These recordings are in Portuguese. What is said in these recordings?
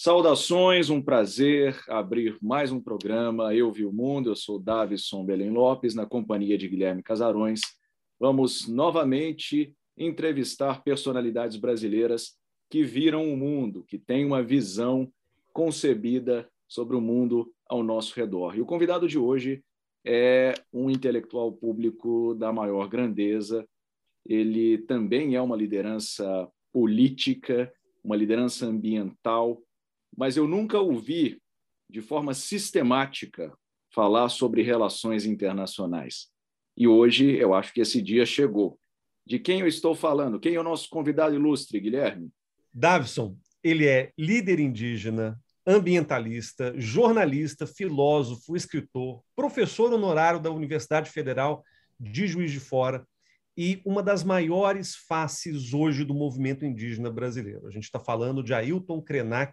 Saudações, um prazer abrir mais um programa Eu Vi o Mundo. Eu sou Davison Belém Lopes, na companhia de Guilherme Casarões. Vamos novamente entrevistar personalidades brasileiras que viram o mundo, que têm uma visão concebida sobre o mundo ao nosso redor. E o convidado de hoje é um intelectual público da maior grandeza. Ele também é uma liderança política, uma liderança ambiental mas eu nunca ouvi de forma sistemática falar sobre relações internacionais. E hoje eu acho que esse dia chegou. De quem eu estou falando? Quem é o nosso convidado ilustre, Guilherme? Davison, ele é líder indígena, ambientalista, jornalista, filósofo, escritor, professor honorário da Universidade Federal de Juiz de Fora e uma das maiores faces hoje do movimento indígena brasileiro. A gente está falando de Ailton Krenak,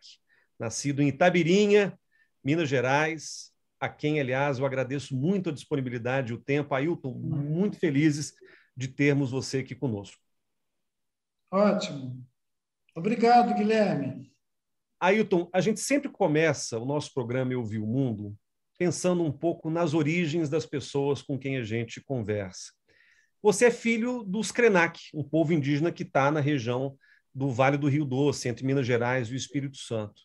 nascido em Itabirinha, Minas Gerais, a quem, aliás, eu agradeço muito a disponibilidade e o tempo. Ailton, muito felizes de termos você aqui conosco. Ótimo. Obrigado, Guilherme. Ailton, a gente sempre começa o nosso programa Eu Vi o Mundo pensando um pouco nas origens das pessoas com quem a gente conversa. Você é filho dos Krenak, um povo indígena que está na região do Vale do Rio Doce, entre Minas Gerais e o Espírito Santo.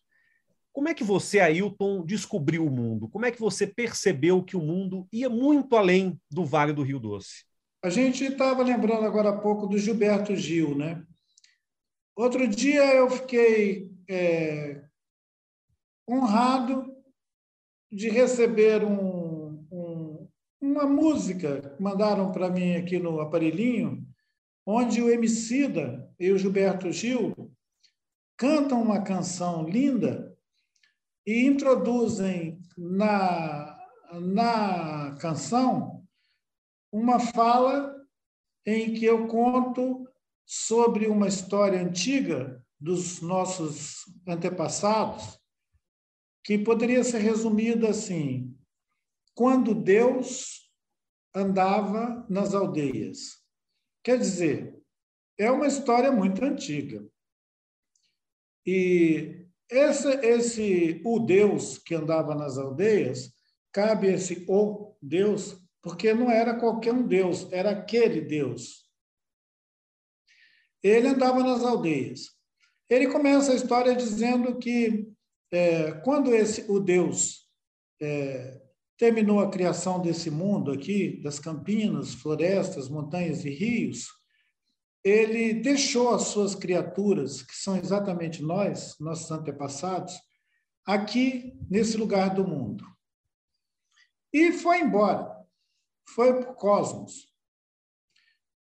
Como é que você, Ailton, descobriu o mundo? Como é que você percebeu que o mundo ia muito além do Vale do Rio Doce? A gente estava lembrando agora há pouco do Gilberto Gil, né? Outro dia eu fiquei é, honrado de receber um, um, uma música que mandaram para mim aqui no aparelhinho, onde o Emicida e o Gilberto Gil cantam uma canção linda e introduzem na, na canção uma fala em que eu conto sobre uma história antiga dos nossos antepassados, que poderia ser resumida assim: quando Deus andava nas aldeias. Quer dizer, é uma história muito antiga. E esse, esse o Deus que andava nas aldeias, cabe esse o Deus, porque não era qualquer um Deus, era aquele Deus. Ele andava nas aldeias. Ele começa a história dizendo que é, quando esse o Deus é, terminou a criação desse mundo aqui, das campinas, florestas, montanhas e rios, ele deixou as suas criaturas, que são exatamente nós, nossos antepassados, aqui nesse lugar do mundo. E foi embora, foi para o cosmos.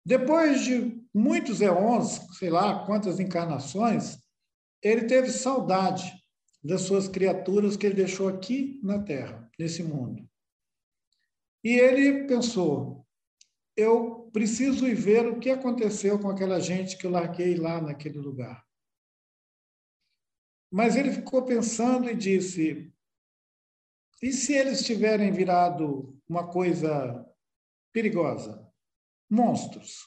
Depois de muitos éons, sei lá quantas encarnações, ele teve saudade das suas criaturas que ele deixou aqui na Terra, nesse mundo. E ele pensou: eu preciso ir ver o que aconteceu com aquela gente que eu larguei lá naquele lugar. Mas ele ficou pensando e disse: e se eles tiverem virado uma coisa perigosa? Monstros.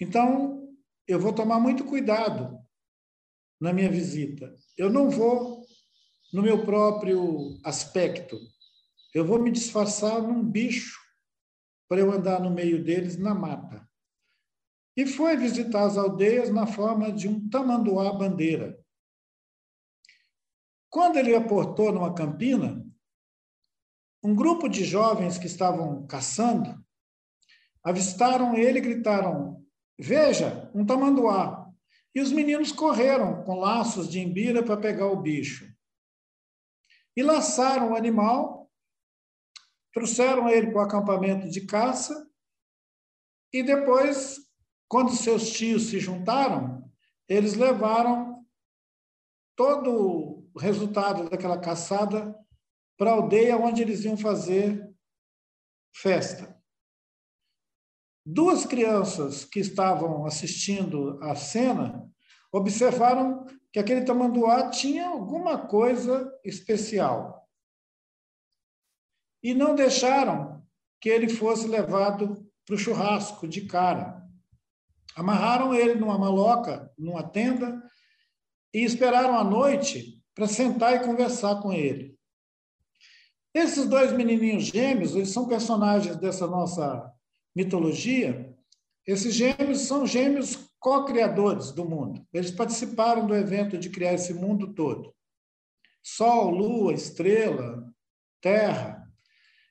Então, eu vou tomar muito cuidado na minha visita. Eu não vou no meu próprio aspecto. Eu vou me disfarçar num bicho para eu andar no meio deles na mata. E foi visitar as aldeias na forma de um tamanduá bandeira. Quando ele aportou numa campina, um grupo de jovens que estavam caçando avistaram ele e gritaram: Veja, um tamanduá! E os meninos correram com laços de embira para pegar o bicho. E laçaram o animal trouxeram ele para o acampamento de caça e depois, quando seus tios se juntaram, eles levaram todo o resultado daquela caçada para a aldeia onde eles iam fazer festa. Duas crianças que estavam assistindo a cena observaram que aquele tamanduá tinha alguma coisa especial e não deixaram que ele fosse levado para o churrasco de cara. Amarraram ele numa maloca, numa tenda, e esperaram a noite para sentar e conversar com ele. Esses dois menininhos gêmeos, eles são personagens dessa nossa mitologia. Esses gêmeos são gêmeos co-criadores do mundo. Eles participaram do evento de criar esse mundo todo. Sol, lua, estrela, terra.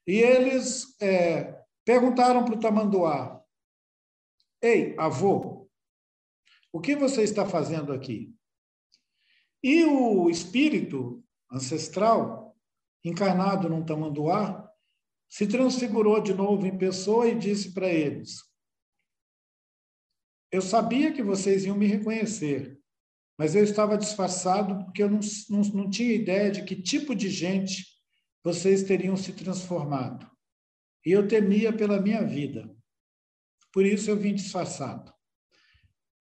E eles é, perguntaram para o tamanduá: Ei, avô, o que você está fazendo aqui? E o espírito ancestral, encarnado num tamanduá, se transfigurou de novo em pessoa e disse para eles: Eu sabia que vocês iam me reconhecer, mas eu estava disfarçado porque eu não, não, não tinha ideia de que tipo de gente vocês teriam se transformado. E eu temia pela minha vida. Por isso eu vim disfarçado.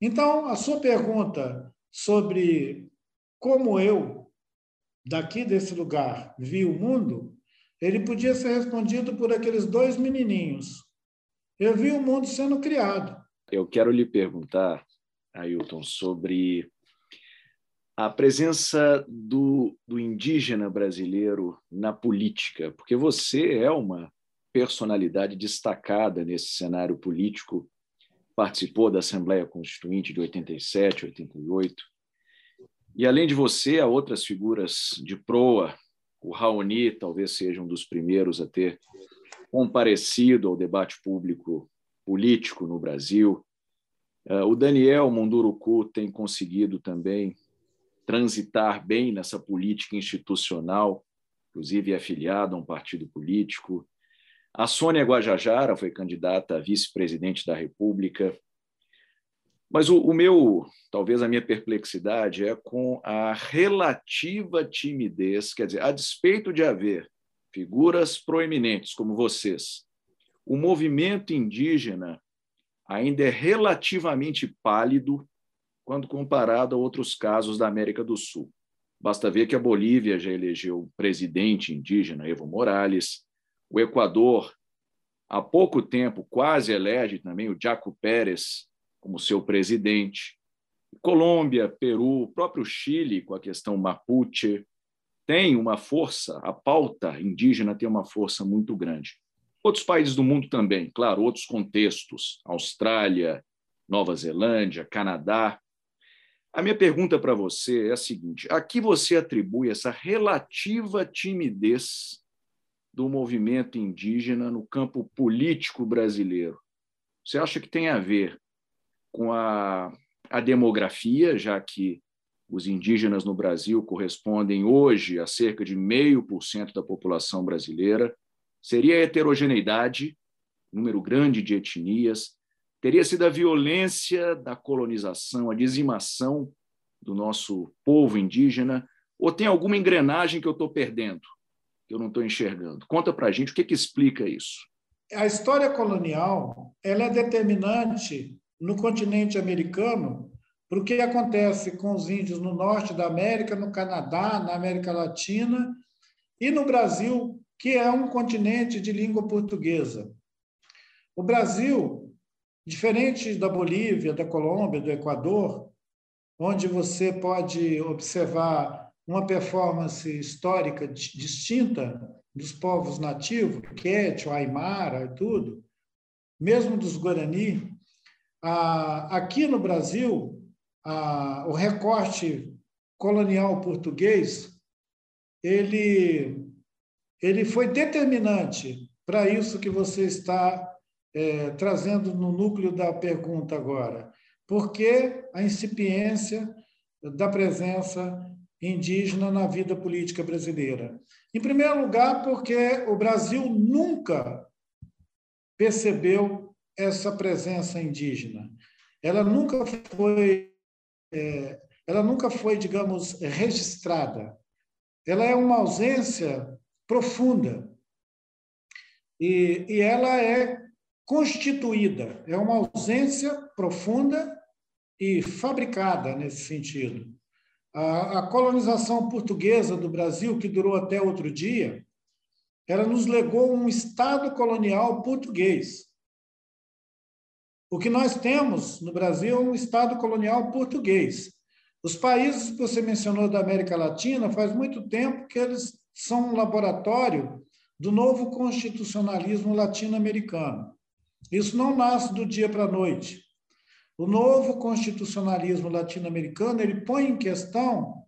Então, a sua pergunta sobre como eu, daqui desse lugar, vi o mundo, ele podia ser respondido por aqueles dois menininhos. Eu vi o mundo sendo criado. Eu quero lhe perguntar, Ailton, sobre a presença do, do indígena brasileiro na política, porque você é uma personalidade destacada nesse cenário político, participou da Assembleia Constituinte de 87, 88, e além de você, há outras figuras de proa. O Raoni talvez seja um dos primeiros a ter comparecido ao debate público político no Brasil. Ah, o Daniel Munduruku tem conseguido também transitar bem nessa política institucional, inclusive afiliado a um partido político. A Sônia Guajajara foi candidata a vice-presidente da República. Mas o, o, meu, talvez a minha perplexidade é com a relativa timidez, quer dizer, a despeito de haver figuras proeminentes como vocês, o movimento indígena ainda é relativamente pálido quando comparado a outros casos da América do Sul. Basta ver que a Bolívia já elegeu presidente indígena, Evo Morales, o Equador, há pouco tempo, quase elege também o Jaco Pérez, como seu presidente. Colômbia, Peru, o próprio Chile, com a questão Mapuche, tem uma força, a pauta indígena tem uma força muito grande. Outros países do mundo também, claro, outros contextos, Austrália, Nova Zelândia, Canadá. A minha pergunta para você é a seguinte: a que você atribui essa relativa timidez do movimento indígena no campo político brasileiro? Você acha que tem a ver com a, a demografia, já que os indígenas no Brasil correspondem hoje a cerca de meio por cento da população brasileira, seria a heterogeneidade, número grande de etnias, teria sido a violência da colonização, a dizimação do nosso povo indígena, ou tem alguma engrenagem que eu estou perdendo, que eu não estou enxergando? Conta para a gente o que, que explica isso. A história colonial ela é determinante no continente americano para o que acontece com os índios no norte da América, no Canadá, na América Latina e no Brasil, que é um continente de língua portuguesa. O Brasil, diferente da Bolívia, da Colômbia, do Equador, onde você pode observar uma performance histórica distinta dos povos nativos, Quechua, Aymara e tudo, mesmo dos Guarani, aqui no Brasil, o recorte colonial português ele, ele foi determinante para isso que você está é, trazendo no núcleo da pergunta agora. Por que a incipiência da presença indígena na vida política brasileira? Em primeiro lugar, porque o Brasil nunca percebeu essa presença indígena. Ela nunca foi, é, ela nunca foi, digamos, registrada. Ela é uma ausência profunda e, e ela é constituída. É uma ausência profunda e fabricada nesse sentido. A, a colonização portuguesa do Brasil, que durou até outro dia, ela nos legou um Estado colonial português o que nós temos no Brasil é um Estado colonial português. Os países que você mencionou da América Latina, faz muito tempo que eles são um laboratório do novo constitucionalismo latino-americano. Isso não nasce do dia para a noite. O novo constitucionalismo latino-americano ele põe em questão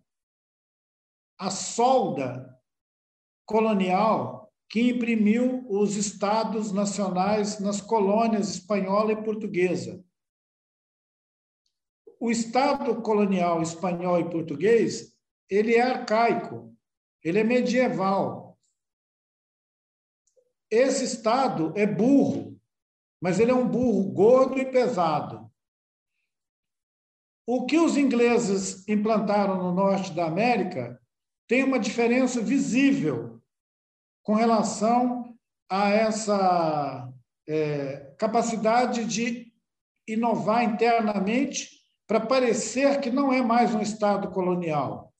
a solda colonial que imprimiu os estados nacionais nas colônias espanhola e portuguesa. O estado colonial espanhol e português, ele é arcaico, ele é medieval. Esse estado é burro, mas ele é um burro gordo e pesado. O que os ingleses implantaram no norte da América tem uma diferença visível com relação a essa é, capacidade de inovar internamente para parecer que não é mais um Estado colonial.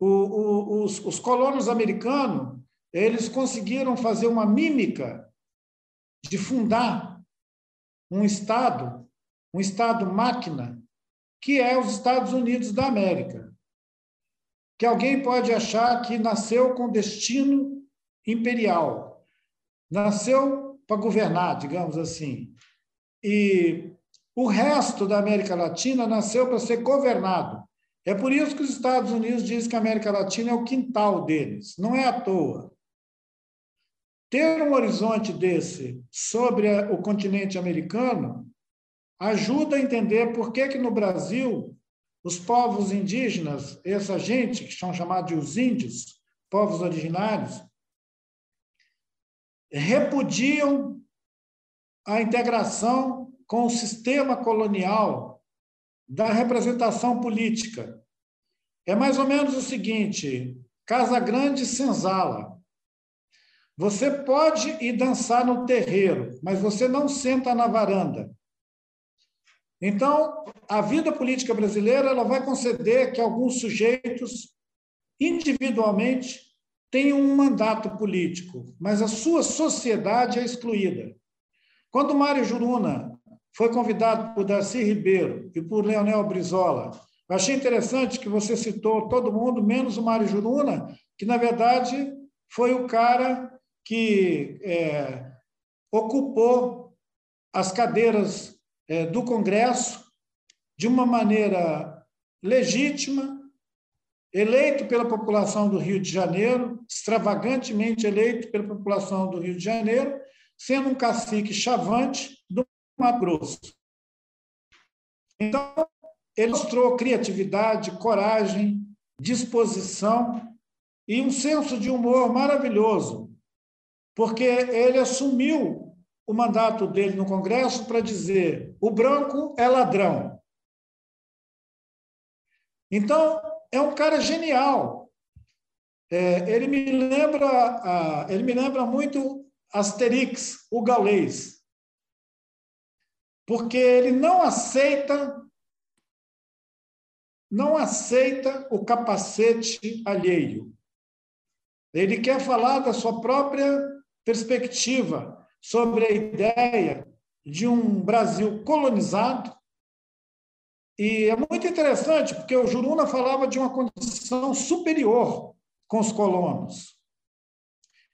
O, o, os, os colonos americanos eles conseguiram fazer uma mímica de fundar um Estado, um Estado máquina, que é os Estados Unidos da América que alguém pode achar que nasceu com destino imperial, nasceu para governar, digamos assim. E o resto da América Latina nasceu para ser governado. É por isso que os Estados Unidos dizem que a América Latina é o quintal deles, não é à toa. Ter um horizonte desse sobre o continente americano ajuda a entender por que, que no Brasil os povos indígenas, essa gente que são chamados de os índios, povos originários, repudiam a integração com o sistema colonial da representação política. É mais ou menos o seguinte: Casa Grande senzala. Você pode ir dançar no terreiro, mas você não senta na varanda. Então, a vida política brasileira ela vai conceder que alguns sujeitos, individualmente, tenham um mandato político, mas a sua sociedade é excluída. Quando Mário Juruna foi convidado por Darcy Ribeiro e por Leonel Brizola, eu achei interessante que você citou todo mundo, menos o Mário Juruna, que, na verdade, foi o cara que é, ocupou as cadeiras é, do Congresso de uma maneira legítima, eleito pela população do Rio de Janeiro, extravagantemente eleito pela população do Rio de Janeiro, sendo um cacique chavante do Mato Grosso. Então, ele mostrou criatividade, coragem, disposição e um senso de humor maravilhoso, porque ele assumiu o mandato dele no Congresso para dizer: o branco é ladrão. Então, é um cara genial. É, ele me lembra, ele me lembra muito Asterix, o galês, porque ele não aceita, não aceita o capacete alheio. Ele quer falar da sua própria perspectiva, sobre a ideia de um Brasil colonizado. E é muito interessante, porque o Juruna falava de uma condição superior com os colonos.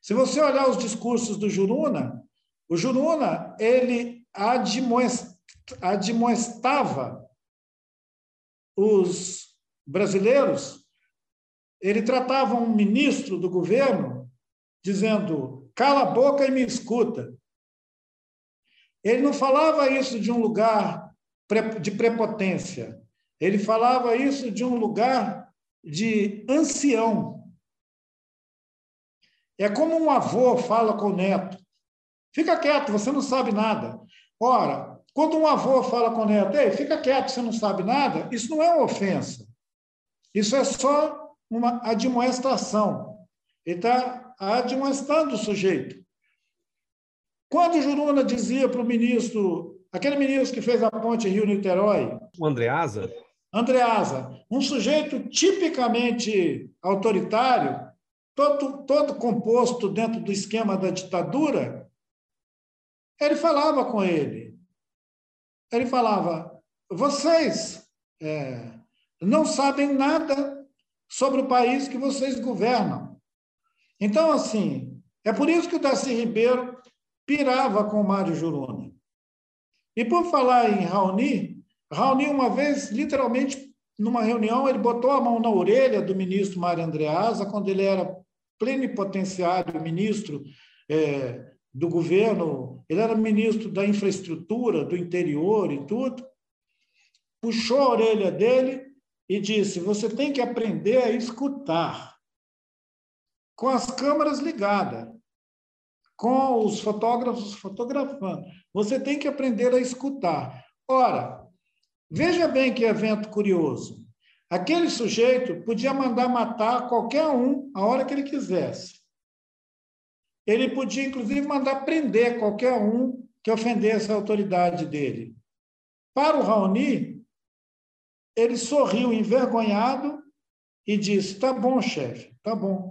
Se você olhar os discursos do Juruna, o Juruna ele admoestava os brasileiros, ele tratava um ministro do governo dizendo: cala a boca e me escuta. Ele não falava isso de um lugar de prepotência. Ele falava isso de um lugar de ancião. É como um avô fala com o neto: fica quieto, você não sabe nada. Ora, quando um avô fala com o neto, ei, fica quieto, você não sabe nada, isso não é uma ofensa. Isso é só uma admoestação. Ele está admoestando o sujeito. Quando Juruna dizia para o ministro, aquele ministro que fez a ponte Rio-Niterói... O Andreasa? Andreasa, um sujeito tipicamente autoritário, todo, todo composto dentro do esquema da ditadura, ele falava com ele. Ele falava: vocês é, não sabem nada sobre o país que vocês governam. Então, assim, é por isso que o Darcy Ribeiro pirava com o Mário Juruna. E por falar em Raoni, Raoni, uma vez, literalmente, numa reunião, ele botou a mão na orelha do ministro Mário Andreasa, quando ele era plenipotenciário, ministro é, do governo, ele era ministro da infraestrutura, do interior e tudo, puxou a orelha dele e disse: Você tem que aprender a escutar, com as câmeras ligadas, com os fotógrafos fotografando. Você tem que aprender a escutar. Ora, veja bem que evento curioso. Aquele sujeito podia mandar matar qualquer um a hora que ele quisesse. Ele podia, inclusive, mandar prender qualquer um que ofendesse a autoridade dele. Para o Raoni, ele sorriu envergonhado e disse: Tá bom, chefe, tá bom.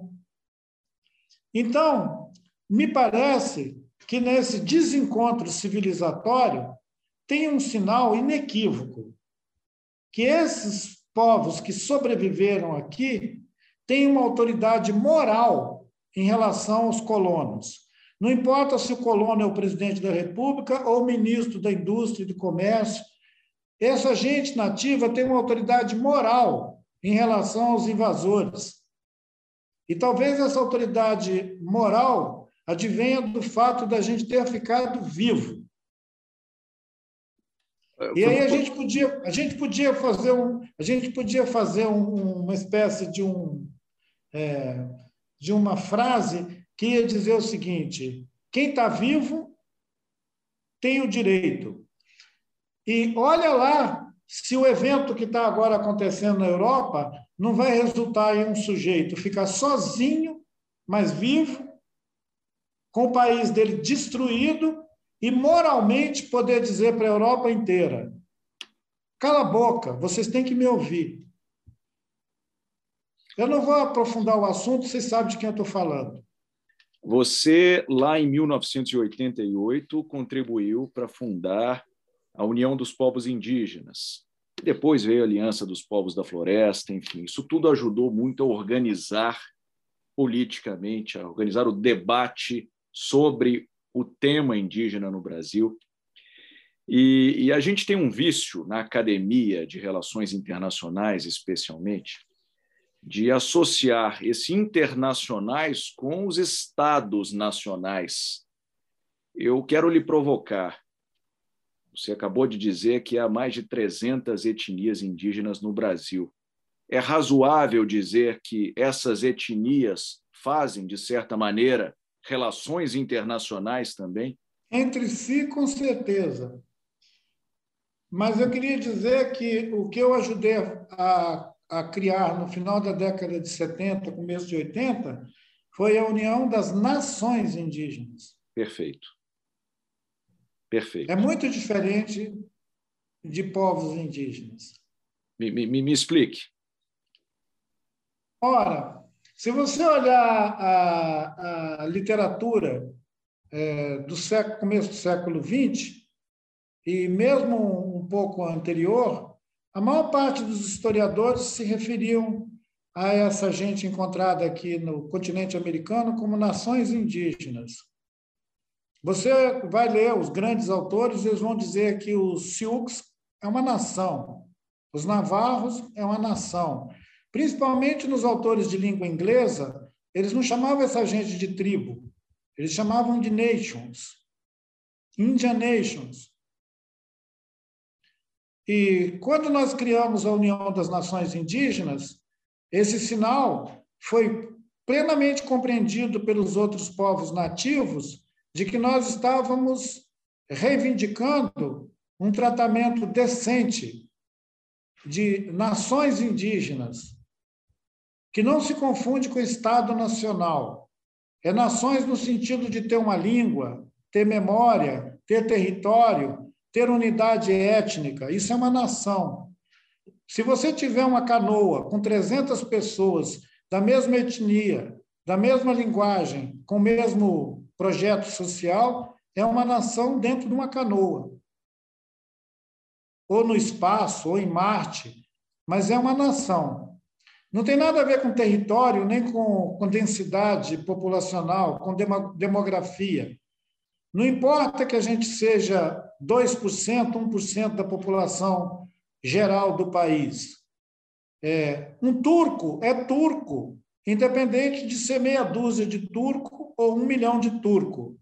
Então, me parece que nesse desencontro civilizatório tem um sinal inequívoco que esses povos que sobreviveram aqui têm uma autoridade moral em relação aos colonos. Não importa se o colono é o presidente da República ou o ministro da Indústria e do Comércio, essa gente nativa tem uma autoridade moral em relação aos invasores. E talvez essa autoridade moral advenha do fato da gente ter ficado vivo. E aí a gente podia, a gente podia fazer um, a gente podia fazer um, uma espécie de um é, de uma frase que ia dizer o seguinte: quem está vivo tem o direito. E olha lá se o evento que está agora acontecendo na Europa não vai resultar em um sujeito ficar sozinho, mas vivo, com o país dele destruído e moralmente poder dizer para a Europa inteira: cala a boca, vocês têm que me ouvir. Eu não vou aprofundar o assunto, vocês sabem de quem eu estou falando. Você, lá em 1988, contribuiu para fundar a União dos Povos Indígenas. Depois veio a Aliança dos Povos da Floresta, enfim, isso tudo ajudou muito a organizar politicamente, a organizar o debate sobre o tema indígena no Brasil. E, e, a gente tem um vício na academia de relações internacionais, especialmente, de associar esse internacionais com os estados nacionais. Eu quero lhe provocar. Você acabou de dizer que há mais de 300 etnias indígenas no Brasil. É razoável dizer que essas etnias fazem, de certa maneira, relações internacionais também? Entre si, com certeza. Mas eu queria dizer que o que eu ajudei a, a criar no final da década de 70, começo de 80, foi a União das Nações Indígenas. Perfeito. Perfeito. É muito diferente de povos indígenas. Me, me, me explique. Ora, se você olhar a, a literatura é, do século, começo do século XX, e mesmo um pouco anterior, a maior parte dos historiadores se referiam a essa gente encontrada aqui no continente americano como nações indígenas. Você vai ler os grandes autores, eles vão dizer que os Sioux é uma nação, os Navarros é uma nação, Principalmente nos autores de língua inglesa, eles não chamavam essa gente de tribo, eles chamavam de nations, Indian nations. E quando nós criamos a União das Nações Indígenas, esse sinal foi plenamente compreendido pelos outros povos nativos de que nós estávamos reivindicando um tratamento decente de nações indígenas, que não se confunde com Estado nacional. É nações no sentido de ter uma língua, ter memória, ter território, ter unidade étnica. Isso é uma nação. Se você tiver uma canoa com 300 pessoas da mesma etnia, da mesma linguagem, com o mesmo projeto social, é uma nação dentro de uma canoa. ou no espaço, ou em Marte, mas é uma nação. Não tem nada a ver com território, nem com, com densidade populacional, com demografia. Não importa que a gente seja 2%, 1% da população geral do país. É, um turco é turco, independente de ser meia dúzia de turco ou um milhão de turco.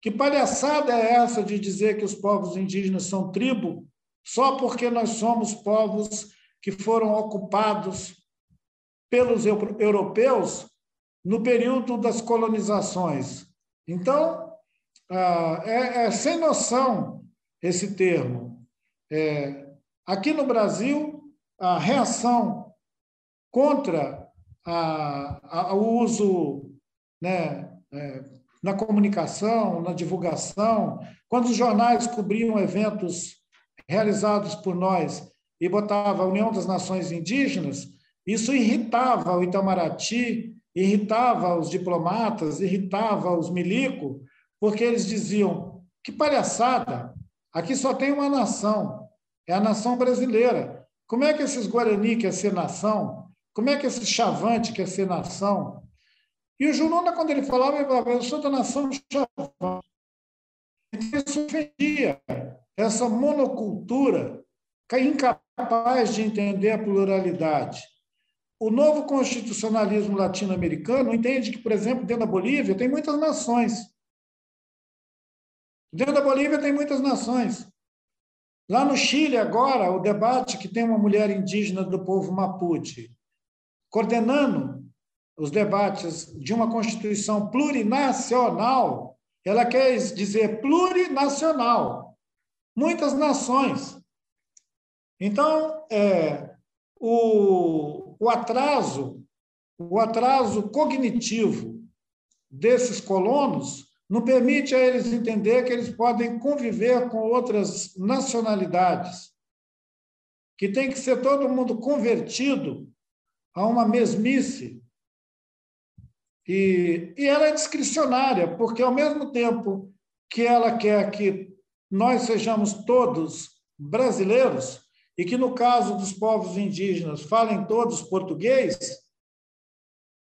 Que palhaçada é essa de dizer que os povos indígenas são tribo só porque nós somos povos que foram ocupados pelos europeus no período das colonizações? Então, ah, é, é sem noção esse termo. É, aqui no Brasil, a reação contra o uso né, na comunicação, na divulgação, quando os jornais cobriam eventos realizados por nós e botava a União das Nações Indígenas, isso irritava o Itamaraty, irritava os diplomatas, irritava os milico, porque eles diziam: que palhaçada, aqui só tem uma nação, é a nação brasileira. Como é que esses Guarani quer ser nação? Como é que esse Chavante quer ser nação? E o Junona, quando ele falava, ele falava, eu sou da nação Chavã. Isso ofendia essa monocultura que é incapaz de entender a pluralidade. O novo constitucionalismo latino-americano entende que, por exemplo, dentro da Bolívia tem muitas nações. Dentro da Bolívia tem muitas nações. Lá no Chile, agora, o debate que tem uma mulher indígena do povo Mapuche coordenando os debates de uma Constituição plurinacional, ela quer dizer plurinacional, muitas nações. Então, é, o, o atraso, o atraso cognitivo desses colonos não permite a eles entender que eles podem conviver com outras nacionalidades, que tem que ser todo mundo convertido a uma mesmice e, e ela é discricionária, porque ao mesmo tempo que ela quer que nós sejamos todos brasileiros, e que no caso dos povos indígenas falem todos português,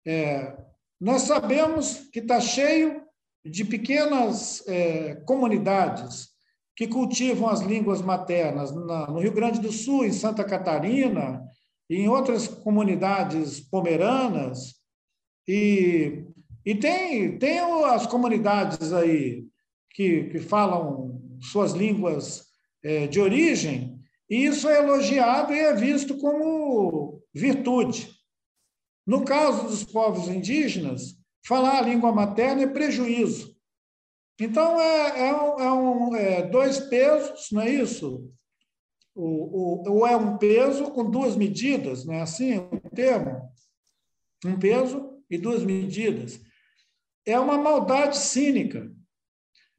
é, nós sabemos que está cheio de pequenas é, comunidades que cultivam as línguas maternas na, no Rio Grande do Sul, em Santa Catarina, em outras comunidades pomeranas, e, e tem, tem as comunidades aí que, que falam suas línguas é, de origem, e isso é elogiado e é visto como virtude. No caso dos povos indígenas, falar a língua materna é prejuízo. Então, é, é, um, é, um, é dois pesos, não é isso? O, o, ou é um peso com duas medidas, não é assim o termo? Um peso e duas medidas. É uma maldade cínica.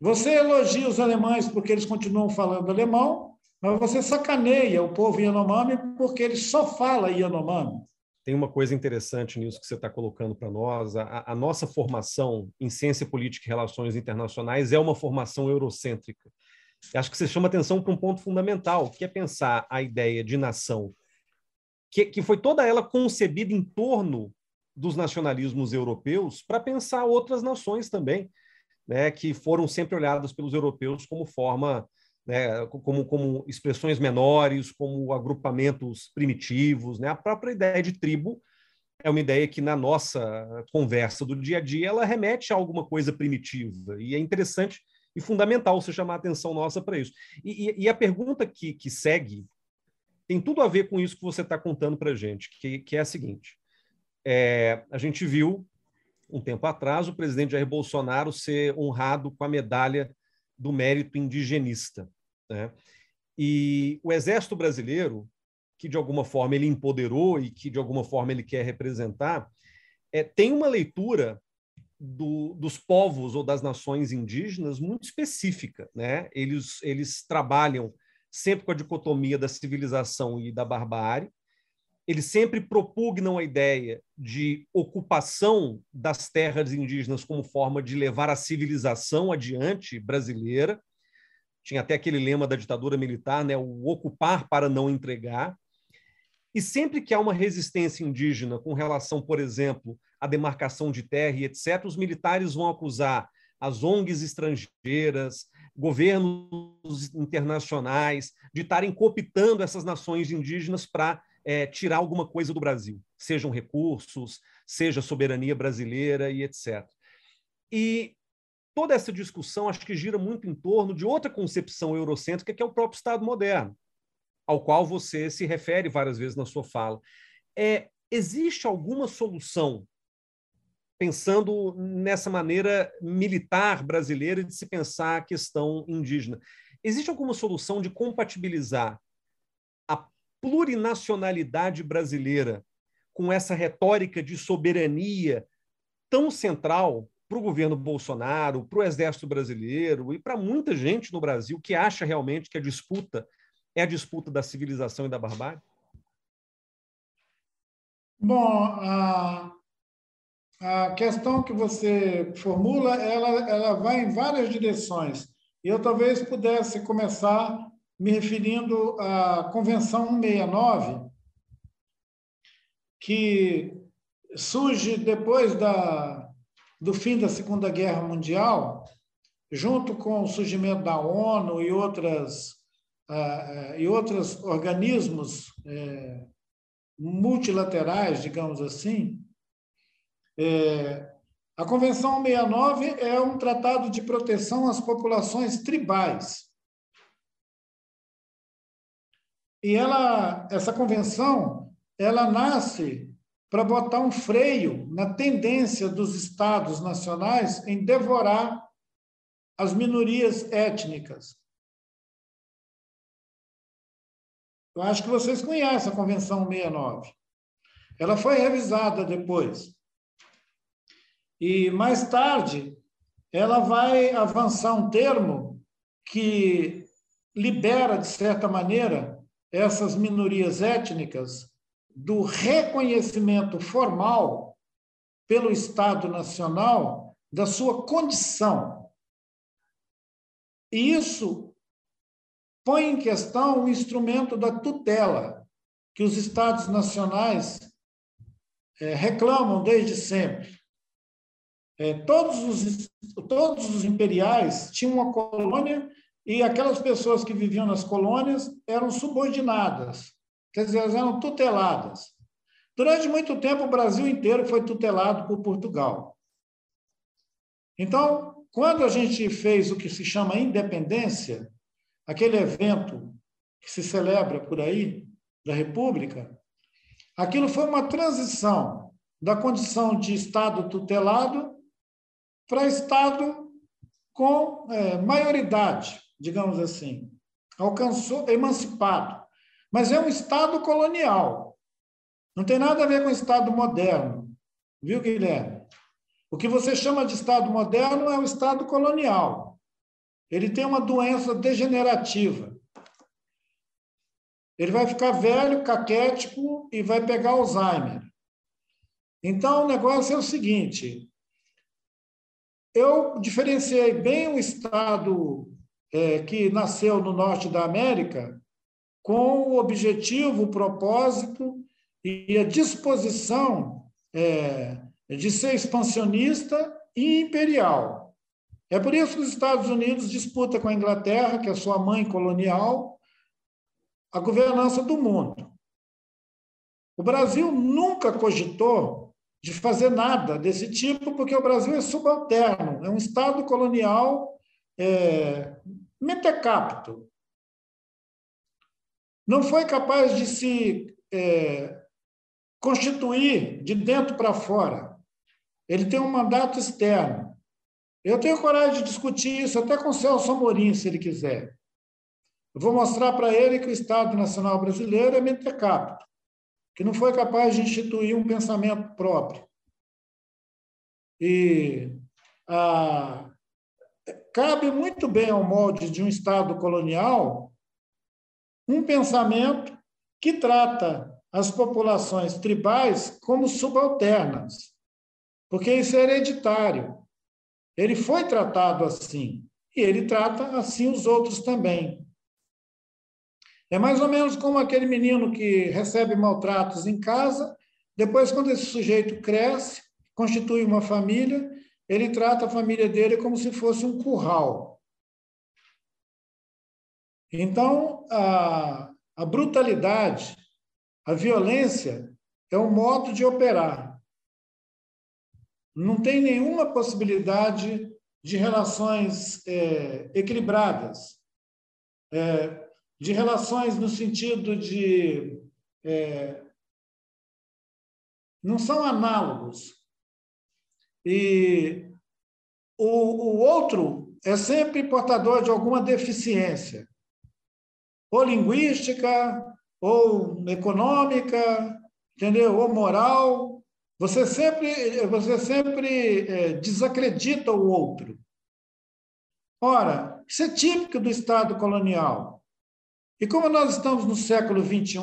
Você elogia os alemães porque eles continuam falando alemão, mas você sacaneia o povo Yanomami porque ele só fala Yanomami. Tem uma coisa interessante nisso que você está colocando para nós. A, a, nossa formação em ciência política e relações internacionais é uma formação eurocêntrica. Acho que você chama atenção para um ponto fundamental, que é pensar a ideia de nação, que, que foi toda ela concebida em torno dos nacionalismos europeus para pensar outras nações também, né, que foram sempre olhadas pelos europeus como forma, né, como, como expressões menores, como agrupamentos primitivos. Né? A própria ideia de tribo é uma ideia que na nossa conversa do dia a dia ela remete a alguma coisa primitiva e é interessante e fundamental você chamar a atenção nossa para isso. E, e, e, a pergunta que, que segue tem tudo a ver com isso que você está contando para a gente, que, que é a seguinte: é, a gente viu, um tempo atrás, o presidente Jair Bolsonaro ser honrado com a medalha do mérito indigenista. Né? E o Exército Brasileiro, que de alguma forma ele empoderou e que de alguma forma ele quer representar, é, tem uma leitura do, dos povos ou das nações indígenas muito específica. Né? Eles, eles trabalham sempre com a dicotomia da civilização e da barbárie, eles sempre propugnam a ideia de ocupação das terras indígenas como forma de levar a civilização adiante brasileira. tinha até aquele lema da ditadura militar, né, o ocupar para não entregar. E sempre que há uma resistência indígena com relação, por exemplo, à demarcação de terra e etc., os militares vão acusar as ONGs estrangeiras, governos internacionais, de estarem cooptando essas nações indígenas para é, tirar alguma coisa do Brasil, sejam recursos, seja soberania brasileira e etc. E toda essa discussão acho que gira muito em torno de outra concepção eurocêntrica, que é o próprio Estado moderno, ao qual você se refere várias vezes na sua fala. É, existe alguma solução pensando nessa maneira militar brasileira de se pensar a questão indígena. Existe alguma solução de compatibilizar a plurinacionalidade brasileira com essa retórica de soberania tão central para o governo Bolsonaro, para o Exército Brasileiro e para muita gente no Brasil que acha realmente que a disputa é a disputa da civilização e da barbárie? Bom, a, a questão que você formula, ela, ela vai em várias direções. E eu talvez pudesse começar me referindo à Convenção 169, que surge depois da, do fim da Segunda Guerra Mundial, junto com o surgimento da ONU e outras uh, e outros organismos uh, multilaterais, digamos assim, é, a Convenção 69 é um tratado de proteção às populações tribais. E ela, essa convenção, ela nasce para botar um freio na tendência dos estados nacionais em devorar as minorias étnicas. Eu acho que vocês conhecem a Convenção 69. Ela foi revisada depois. E mais tarde, ela vai avançar um termo que libera, de certa maneira, essas minorias étnicas do reconhecimento formal pelo Estado Nacional da sua condição. E isso põe em questão o instrumento da tutela que os Estados nacionais é, reclamam desde sempre. É, todos, os, todos os imperiais tinham uma colônia e aquelas pessoas que viviam nas colônias eram subordinadas, quer dizer, elas eram tuteladas. Durante muito tempo, o Brasil inteiro foi tutelado por Portugal. Então, quando a gente fez o que se chama independência, aquele evento que se celebra por aí, da República, aquilo foi uma transição da condição de Estado tutelado para Estado com é, maioridade, digamos assim. Alcançou, emancipado. Mas é um Estado colonial. Não tem nada a ver com o Estado moderno. Viu, Guilherme? O que você chama de Estado moderno é o Estado colonial. Ele tem uma doença degenerativa. Ele vai ficar velho, caquético e vai pegar Alzheimer. Então, o negócio é o seguinte: eu diferenciei bem o Estado é, que nasceu no norte da América com o objetivo, o propósito e a disposição é, de ser expansionista e imperial. É por isso que os Estados Unidos disputam com a Inglaterra, que é sua mãe colonial, a governança do mundo. O Brasil nunca cogitou de fazer nada desse tipo, porque o Brasil é subalterno, é um Estado colonial é, mentecapto. Não foi capaz de se é, constituir de dentro para fora. Ele tem um mandato externo. Eu tenho coragem de discutir isso até com Celso Amorim, se ele quiser. Eu vou mostrar para ele que o Estado Nacional Brasileiro é mentecapto que não foi capaz de instituir um pensamento próprio. E ah, cabe muito bem ao molde de um Estado colonial um pensamento que trata as populações tribais como subalternas, porque isso é hereditário. Ele foi tratado assim. e ele trata assim os outros também. É mais ou menos como aquele menino que recebe maltratos em casa, depois, quando esse sujeito cresce, constitui uma família, ele trata a família dele como se fosse um curral. Então, a, a brutalidade, a violência é um modo de operar. Não tem nenhuma possibilidade de relações é, equilibradas, é, de relações no sentido de. É, não são análogos. E o, o outro é sempre portador de alguma deficiência, ou linguística, ou econômica, entendeu? Ou moral, você sempre, você sempre é, desacredita o outro. Ora, isso é típico do Estado colonial. E como nós estamos no século XXI,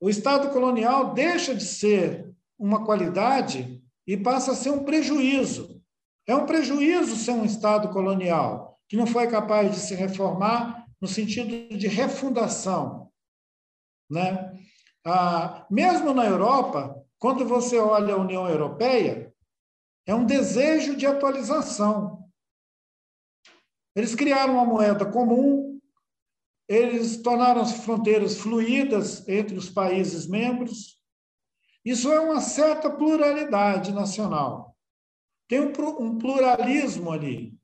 o Estado colonial deixa de ser uma qualidade e passa a ser um prejuízo. É um prejuízo ser um Estado colonial, que não foi capaz de se reformar no sentido de refundação. Né? Ah, mesmo na Europa, quando você olha a União Europeia, é um desejo de atualização. Eles criaram uma moeda comum, eles tornaram as fronteiras fluídas entre os países membros. Isso é uma certa pluralidade nacional. Tem um, pluralismo ali.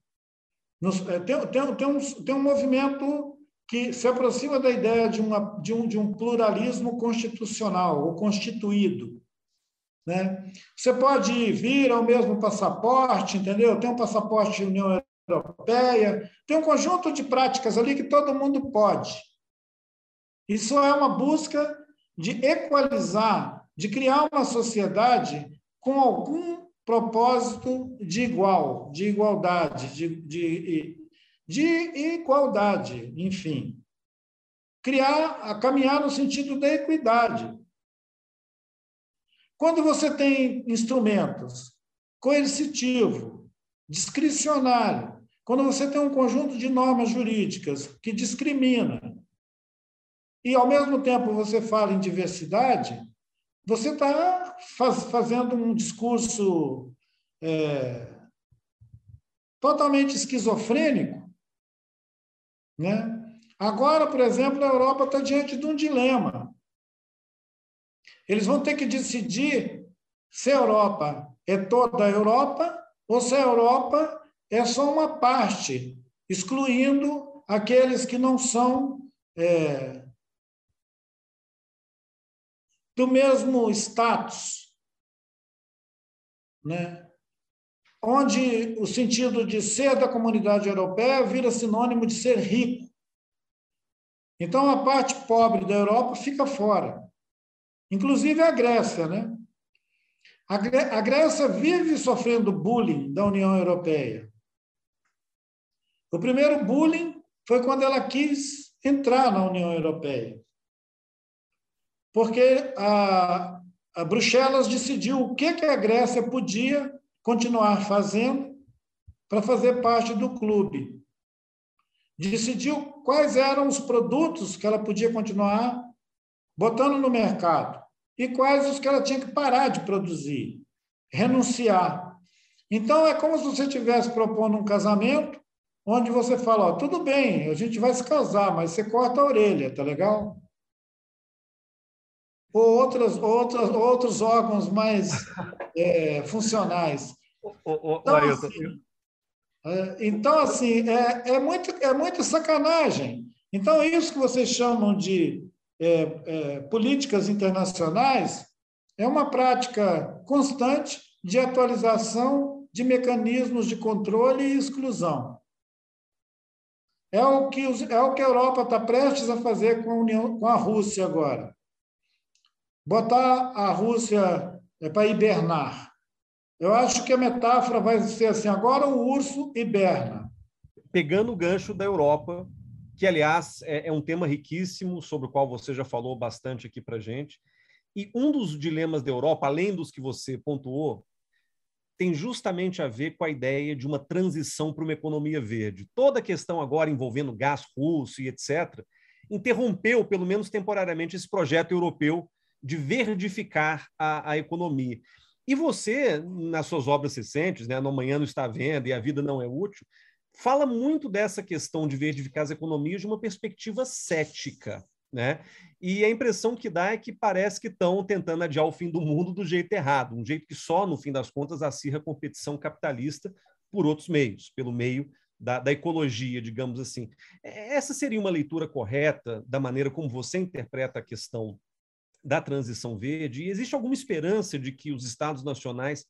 É, tem, tem, tem, um, tem um movimento que se aproxima da ideia de, uma, de, um, de um pluralismo constitucional ou constituído. Né? Você pode vir ao mesmo passaporte, entendeu? Tem um passaporte União Europeia, tem um conjunto de práticas ali que todo mundo pode. Isso é uma busca de equalizar, de criar uma sociedade com algum propósito de igual, de igualdade, de, de, de igualdade, enfim. Criar, caminhar no sentido da equidade. Quando você tem instrumentos coercitivo, discricionário, quando você tem um conjunto de normas jurídicas que discrimina, e ao mesmo tempo você fala em diversidade, você está faz, fazendo um discurso é, totalmente esquizofrênico. Né? Agora, por exemplo, a Europa está diante de um dilema. Eles vão ter que decidir se a Europa é toda a Europa ou se a Europa é só uma parte, excluindo aqueles que não são é, do mesmo status, né? onde o sentido de ser da comunidade europeia vira sinônimo de ser rico. Então, a parte pobre da Europa fica fora. Inclusive a Grécia, né? A Grécia vive sofrendo bullying da União Europeia. O primeiro bullying foi quando ela quis entrar na União Europeia. Porque a, a Bruxelas decidiu o que, que a Grécia podia continuar fazendo para fazer parte do clube. Decidiu quais eram os produtos que ela podia continuar botando no mercado e quais os que ela tinha que parar de produzir, renunciar. Então, é como se você estivesse propondo um casamento onde você fala, tudo bem, a gente vai se casar, mas você corta a orelha, tá legal? Ou outros, outros, outros órgãos mais é, funcionais. Então, assim, é, então, assim é, é, muito, é muito sacanagem. Então, isso que vocês chamam de é, é, políticas internacionais é uma prática constante de atualização de mecanismos de controle e exclusão. É o que, é o que a Europa está prestes a fazer com a, União, com a Rússia agora. Botar a Rússia é, para hibernar. Eu acho que a metáfora vai ser assim: agora o urso hiberna. Pegando o gancho da Europa, que, aliás, é, é um tema riquíssimo, sobre o qual você já falou bastante aqui para gente. E um dos dilemas da Europa, além dos que você pontuou, tem justamente a ver com a ideia de uma transição para uma economia verde. Toda a questão agora envolvendo gás russo e etc., interrompeu, pelo menos temporariamente, esse projeto europeu de verdificar a, a economia. E você, nas suas obras recentes, né, No Amanhã Não Está Vendo e A Vida Não É Útil, fala muito dessa questão de verdificar as economias de uma perspectiva cética. Né? E a impressão que dá é que parece que estão tentando adiar o fim do mundo do jeito errado, um jeito que só, no fim das contas, acirra a competição capitalista por outros meios, pelo meio da, da, ecologia, digamos assim. Essa seria uma leitura correta da maneira como você interpreta a questão da transição verde? E existe alguma esperança de que os estados nacionais,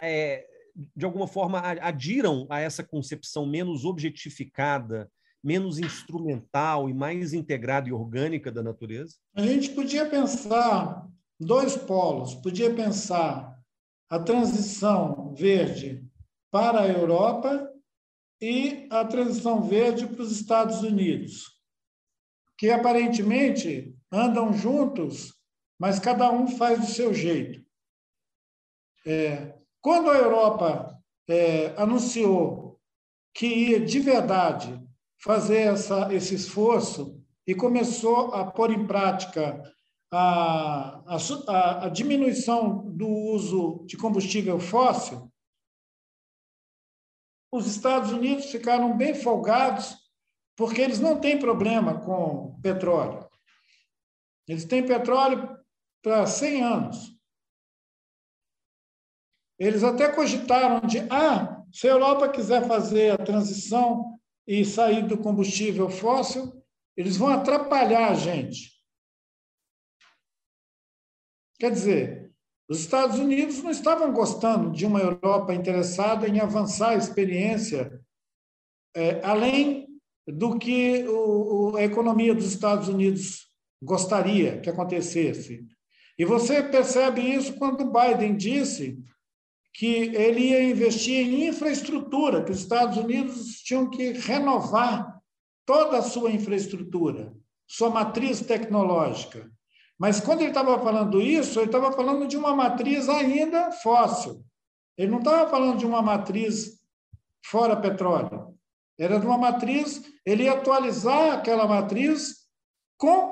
é, de alguma forma, adiram a essa concepção menos objetificada menos instrumental e mais integrada e orgânica da natureza? A gente podia pensar dois polos. Podia pensar a transição verde para a Europa e a transição verde para os Estados Unidos, que aparentemente andam juntos, mas cada um faz do seu jeito. É, quando a Europa é, anunciou que ia de verdade fazer essa, esse esforço e começou a pôr em prática a, a, a diminuição do uso de combustível fóssil, os Estados Unidos ficaram bem folgados, porque eles não têm problema com petróleo. Eles têm petróleo para 100 anos. Eles até cogitaram de, ah, se a Europa quiser fazer a transição e sair do combustível fóssil, eles vão atrapalhar a gente. Quer dizer, os Estados Unidos não estavam gostando de uma Europa interessada em avançar a experiência é, além do que o, a economia dos Estados Unidos gostaria que acontecesse. E você percebe isso quando Biden disse que ele ia investir em infraestrutura, que os Estados Unidos tinham que renovar toda a sua infraestrutura, sua matriz tecnológica. Mas quando ele estava falando isso, ele estava falando de uma matriz ainda fóssil. Ele não estava falando de uma matriz fora petróleo. Era de uma matriz, ele ia atualizar aquela matriz com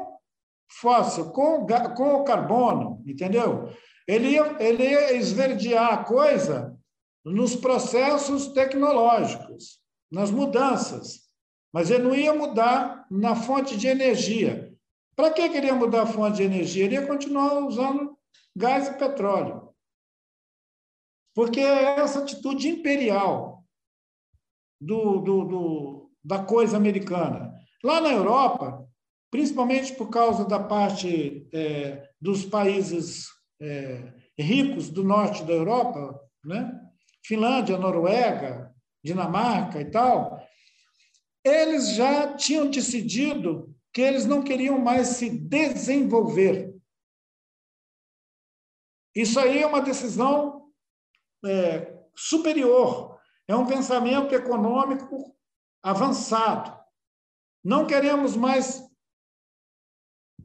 fóssil, com, com o carbono, entendeu? Ele ia, ele ia esverdear a coisa nos processos tecnológicos, nas mudanças, mas ele não ia mudar na fonte de energia. Para que ele ia mudar a fonte de energia? Ele ia continuar usando gás e petróleo. Porque é essa atitude imperial do, do, do, da coisa americana. Lá na Europa, principalmente por causa da parte é, dos países é, ricos do norte da Europa, né? Finlândia, Noruega, Dinamarca e tal, eles já tinham decidido que eles não queriam mais se desenvolver. Isso aí é uma decisão é, superior, é um pensamento econômico avançado. Não queremos mais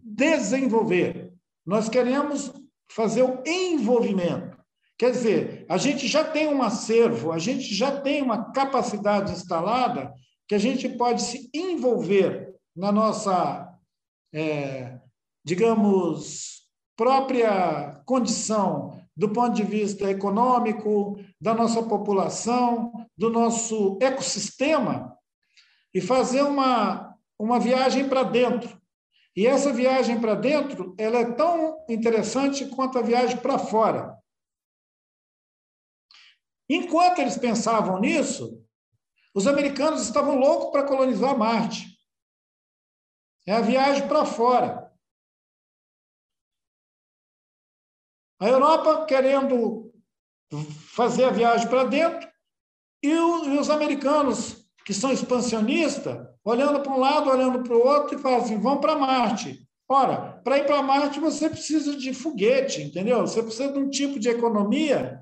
desenvolver, nós queremos fazer o envolvimento. Quer dizer, a gente já tem um acervo, a gente já tem uma capacidade instalada que a gente pode se envolver na nossa, é, digamos, própria condição do ponto de vista econômico, da nossa população, do nosso ecossistema, e fazer uma, uma viagem para dentro. E essa viagem para dentro, ela é tão interessante quanto a viagem para fora. Enquanto eles pensavam nisso, os americanos estavam loucos para colonizar Marte. É a viagem para fora. A Europa querendo fazer a viagem para dentro e os americanos, que são expansionistas, olhando para um lado, olhando para o outro e falam assim: vamos para Marte. Ora, para ir para Marte você precisa de foguete, entendeu? Você precisa de um tipo de economia,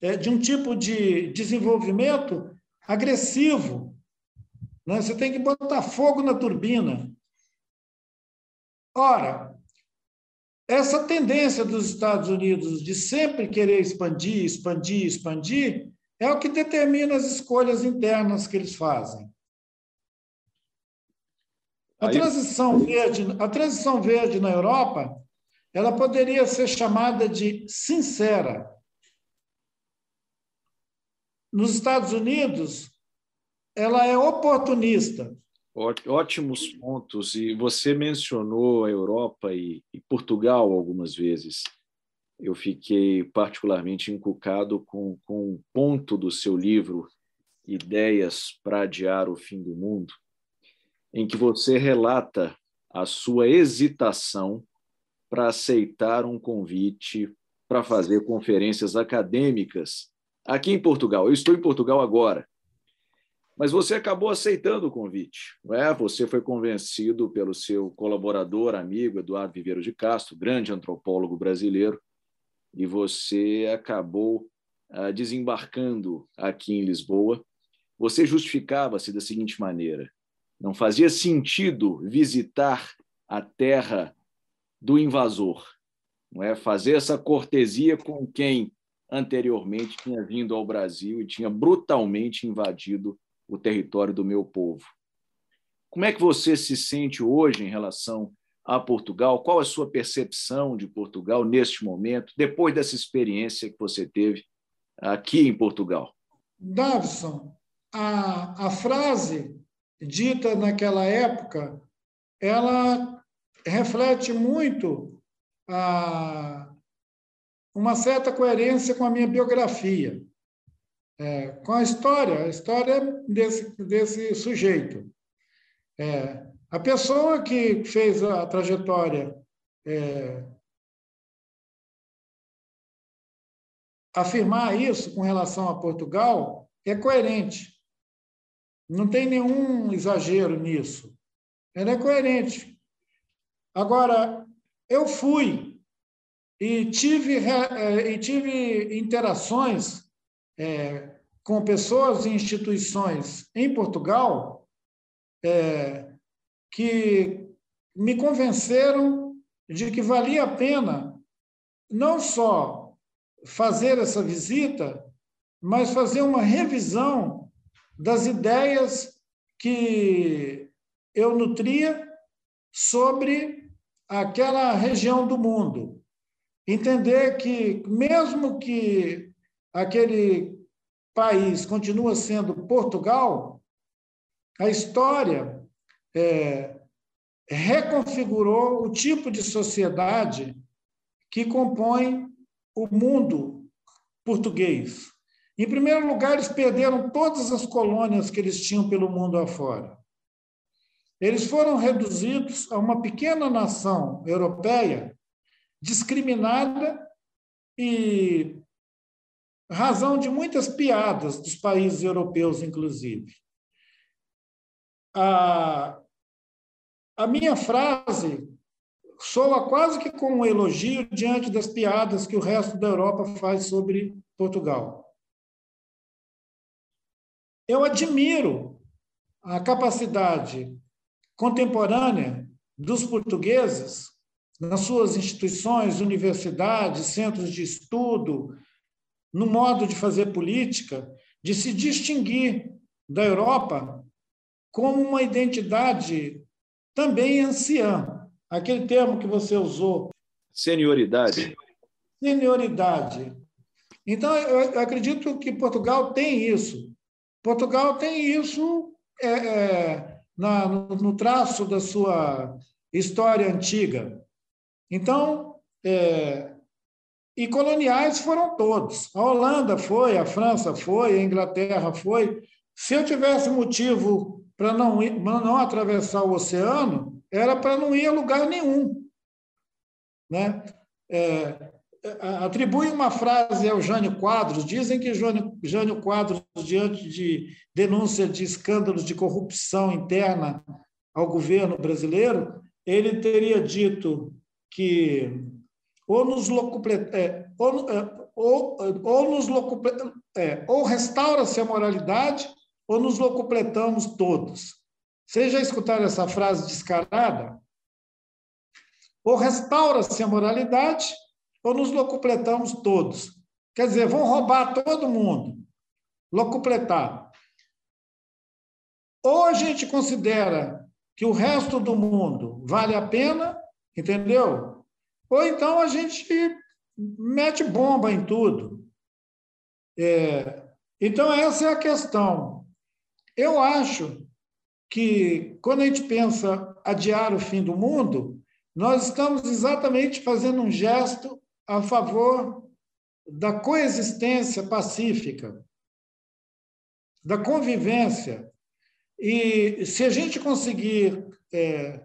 é, de um tipo de desenvolvimento agressivo. Né? Você tem que botar fogo na turbina. Ora, essa tendência dos Estados Unidos de sempre querer expandir, expandir, expandir, é o que determina as escolhas internas que eles fazem. A transição verde, a transição verde na Europa, ela poderia ser chamada de sincera. Nos Estados Unidos, ela é oportunista. Ótimos pontos. E você mencionou a Europa e, e Portugal algumas vezes. Eu fiquei particularmente encucado com, com um ponto do seu livro, Ideias para Adiar o Fim do Mundo, em que você relata a sua hesitação para aceitar um convite para fazer conferências acadêmicas aqui em Portugal. Eu estou em Portugal agora mas você acabou aceitando o convite, não é? Você foi convencido pelo seu colaborador, amigo Eduardo Viveiro de Castro, grande antropólogo brasileiro, e você acabou ah, desembarcando aqui em Lisboa. Você justificava-se da seguinte maneira: não fazia sentido visitar a terra do invasor, não é? Fazer essa cortesia com quem anteriormente tinha vindo ao Brasil e tinha brutalmente invadido o território do meu povo. Como é que você se sente hoje em relação a Portugal? Qual a sua percepção de Portugal neste momento, depois dessa experiência que você teve aqui em Portugal? Davison, a, a frase dita naquela época, ela reflete muito a, uma certa coerência com a minha biografia é, com a história, a história desse, desse sujeito. É, a pessoa que fez a trajetória é, afirmar isso com relação a Portugal é coerente. Não tem nenhum exagero nisso. Ela é coerente. Agora, eu fui e tive, é, e tive interações é, com pessoas e instituições em Portugal é, que me convenceram de que valia a pena não só fazer essa visita, mas fazer uma revisão das ideias que eu nutria sobre aquela região do mundo. Entender que, mesmo que aquele país continua sendo Portugal, a história é, reconfigurou o tipo de sociedade que compõe o mundo português. Em primeiro lugar, eles perderam todas as colônias que eles tinham pelo mundo afora. Eles foram reduzidos a uma pequena nação europeia discriminada e razão de muitas piadas dos países europeus, inclusive. A, a minha frase soa quase que como um elogio diante das piadas que o resto da Europa faz sobre Portugal. Eu admiro a capacidade contemporânea dos portugueses nas suas instituições, universidades, centros de estudo, no modo de fazer política, de se distinguir da Europa como uma identidade também anciã. Aquele termo que você usou. Senioridade. Senioridade. Então, eu acredito que Portugal tem isso. Portugal tem isso é, é, na, no, traço da sua história antiga. Então, é, e coloniais foram todos. A Holanda foi, a França foi, a Inglaterra foi. Se eu tivesse motivo para não, não atravessar o oceano, era para não ir a lugar nenhum. Né? É, atribui uma frase ao Jânio Quadros. Dizem que Jânio, Jânio Quadros, diante de denúncia de escândalos de corrupção interna ao governo brasileiro, ele teria dito que ou nos é, ou, é, ou, ou, nos é, ou restaura-se a moralidade, ou nos locupletamos todos. Vocês já escutaram essa frase descarada? Ou restaura-se a moralidade, ou nos locupletamos todos. Quer dizer, vão roubar todo mundo. Locupletar. Ou a gente considera que o resto do mundo vale a pena, entendeu? Ou então a gente mete bomba em tudo. É, então, essa é a questão. Eu acho que, quando a gente pensa adiar o fim do mundo, nós estamos exatamente fazendo um gesto a favor da coexistência pacífica, da convivência. E se a gente conseguir é,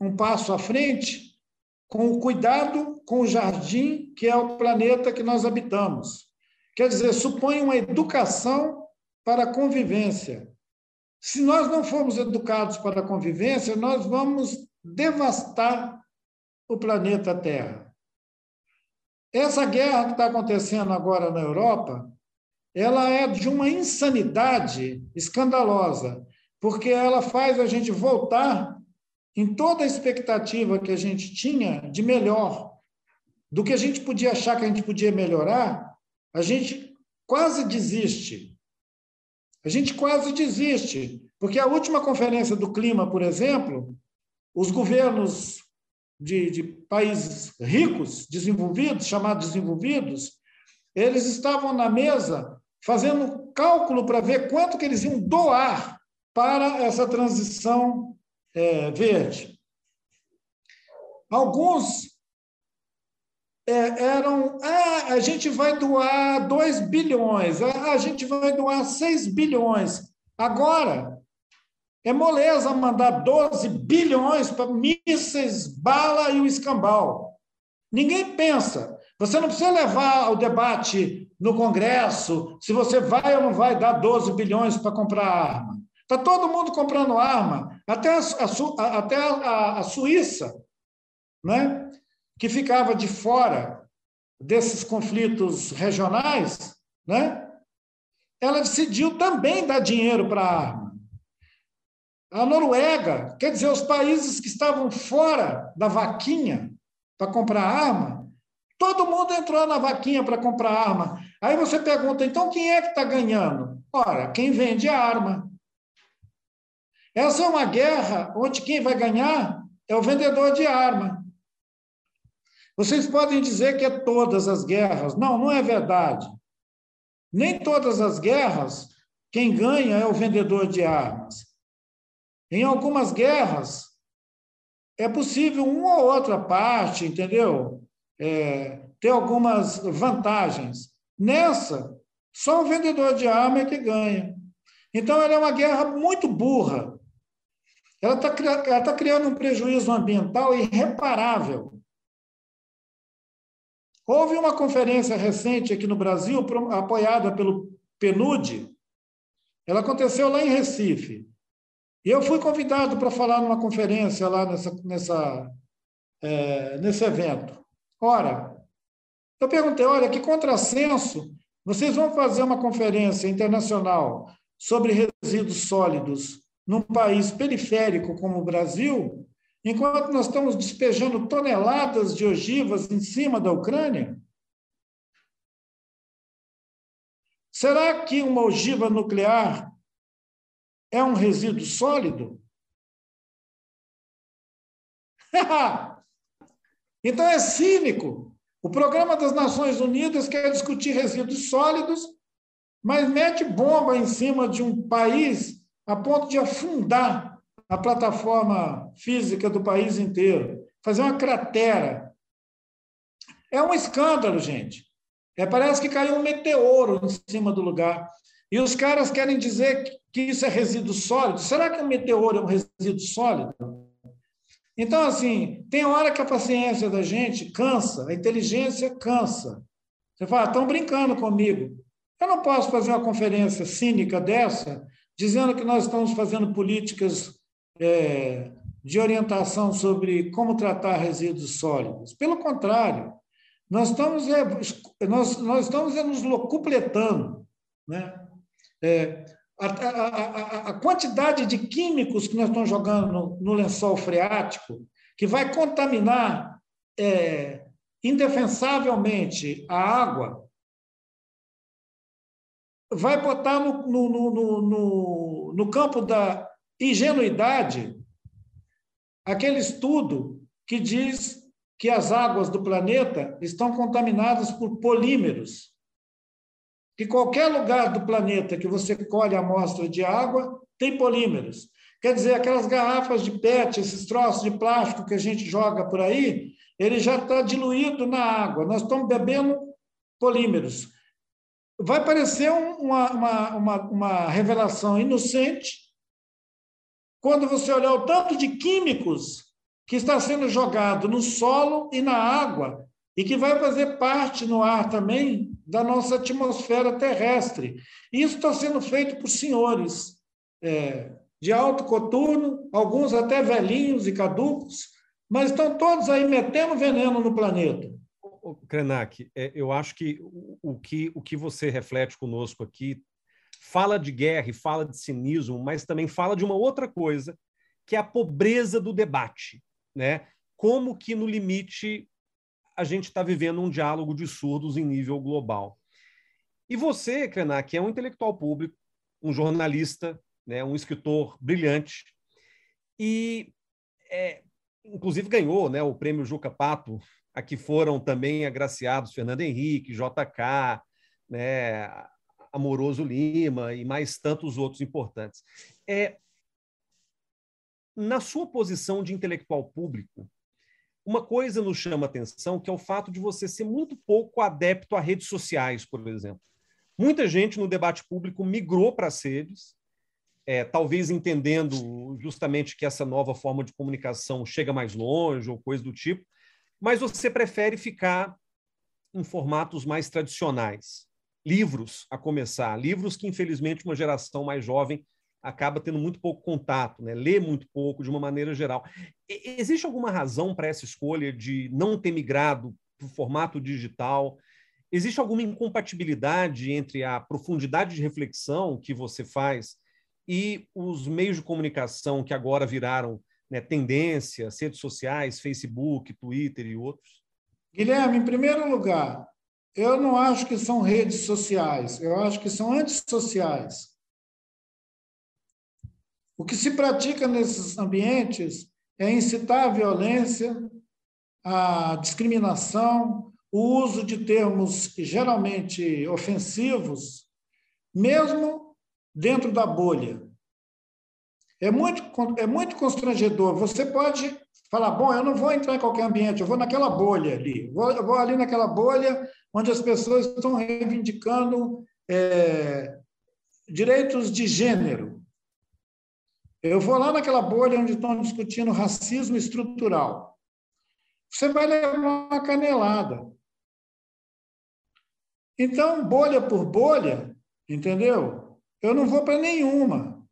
um passo à frente, com o cuidado com o jardim que é o planeta que nós habitamos. Quer dizer, supõe uma educação para a convivência. Se nós não formos educados para a convivência, nós vamos devastar o planeta Terra. Essa guerra que está acontecendo agora na Europa, ela é de uma insanidade escandalosa, porque ela faz a gente voltar em toda a expectativa que a gente tinha de melhor, do que a gente podia achar que a gente podia melhorar, a gente quase desiste. A gente quase desiste, porque a última conferência do clima, por exemplo, os governos de, de países ricos, desenvolvidos, chamados desenvolvidos, eles estavam na mesa fazendo cálculo para ver quanto que eles iam doar para essa transição é, verde. Alguns é, eram, ah, a gente vai doar 2 bilhões, ah, a gente vai doar 6 bilhões. Agora, é moleza mandar 12 bilhões para mísseis, bala e o escambau. Ninguém pensa. Você não precisa levar o debate no Congresso se você vai ou não vai dar 12 bilhões para comprar arma. Está todo mundo comprando arma, até a, a, a, a Suíça, né? Que ficava de fora desses conflitos regionais, né? ela decidiu também dar dinheiro para a arma. A Noruega, quer dizer, os países que estavam fora da vaquinha para comprar arma, todo mundo entrou na vaquinha para comprar arma. Aí você pergunta, então quem é que está ganhando? Ora, quem vende a arma. Essa é uma guerra onde quem vai ganhar é o vendedor de arma. Vocês podem dizer que é todas as guerras. Não, não é verdade. Nem todas as guerras, quem ganha é o vendedor de armas. Em algumas guerras, é possível uma ou outra parte, entendeu? É, ter algumas vantagens. Nessa, só o vendedor de arma é que ganha. Então, ela é uma guerra muito burra. Ela está tá criando um prejuízo ambiental irreparável. Houve uma conferência recente aqui no Brasil, apoiada pelo PNUD. Ela aconteceu lá em Recife. E eu fui convidado para falar numa conferência lá nessa, nessa, é, nesse evento. Ora, eu perguntei: olha, que contrassenso, vocês vão fazer uma conferência internacional sobre resíduos sólidos num país periférico como o Brasil, enquanto nós estamos despejando toneladas de ogivas em cima da Ucrânia? Será que uma ogiva nuclear é um resíduo sólido? então é cínico. O Programa das Nações Unidas quer discutir resíduos sólidos, mas mete bomba em cima de um país a ponto de afundar a plataforma física do país inteiro, fazer uma cratera. É um escândalo, gente. É, parece que caiu um meteoro em cima do lugar. E os caras querem dizer que isso é resíduo sólido. Será que um meteoro é um resíduo sólido? Então, assim, tem hora que a paciência da gente cansa, a inteligência cansa. Você fala, estão brincando comigo. Eu não posso fazer uma conferência cínica dessa dizendo que nós estamos fazendo políticas é, de orientação sobre como tratar resíduos sólidos. Pelo contrário, nós estamos, é, nós, nós estamos é, nos locupletando. Né? É, a, a, a, quantidade de químicos que nós estamos jogando no, no lençol freático, que vai contaminar é, indefensavelmente a água, vai botar no, no, no, no campo da ingenuidade aquele estudo que diz que as águas do planeta estão contaminadas por polímeros. Que qualquer lugar do planeta que você colhe amostra de água tem polímeros. Quer dizer, aquelas garrafas de PET, esses troços de plástico que a gente joga por aí, ele já está diluído na água. Nós estamos bebendo polímeros. Vai parecer uma, uma, uma, uma revelação inocente quando você olhar o tanto de químicos que está sendo jogado no solo e na água e que vai fazer parte no ar também da nossa atmosfera terrestre. Isso está sendo feito por senhores é, de alto coturno, alguns até velhinhos e caducos, mas estão todos aí metendo veneno no planeta. Krenak, é, eu acho que o, que o que você reflete conosco aqui fala de guerra e fala de cinismo, mas também fala de uma outra coisa, que é a pobreza do debate, né? Como que no limite a gente está vivendo um diálogo de surdos em nível global. E você, Krenak, é um intelectual público, um jornalista, né, um escritor brilhante, e é, inclusive ganhou né, o prêmio Juca Pato, a que foram também agraciados Fernando Henrique, JK, né, Amoroso Lima e mais tantos outros importantes. É, na sua posição de intelectual público, uma coisa nos chama atenção, que é o fato de você ser muito pouco adepto a redes sociais, por exemplo. Muita gente no debate público migrou para as redes, é, talvez entendendo justamente que essa nova forma de comunicação chega mais longe ou coisa do tipo, mas você prefere ficar em formatos mais tradicionais livros a começar, livros que infelizmente uma geração mais jovem acaba tendo muito pouco contato, né? lê muito pouco de uma maneira geral. E, existe alguma razão para essa escolha de não ter migrado para o formato digital? Existe alguma incompatibilidade entre a profundidade de reflexão que você faz e os meios de comunicação que agora viraram né, tendência, redes sociais, Facebook, Twitter e outros? Guilherme, em primeiro lugar, eu não acho que são redes sociais, eu acho que são antissociais. O que se pratica nesses ambientes é incitar a violência, a discriminação, o uso de termos geralmente ofensivos, mesmo dentro da bolha. É muito, é muito constrangedor. Você pode falar, bom, eu não vou entrar em qualquer ambiente, eu vou naquela bolha ali. Vou, eu vou ali naquela bolha onde as pessoas estão reivindicando é, direitos de gênero. Eu vou lá naquela bolha onde estão discutindo racismo estrutural. Você vai levar uma canelada. Então, bolha por bolha, entendeu? Eu não vou para nenhuma.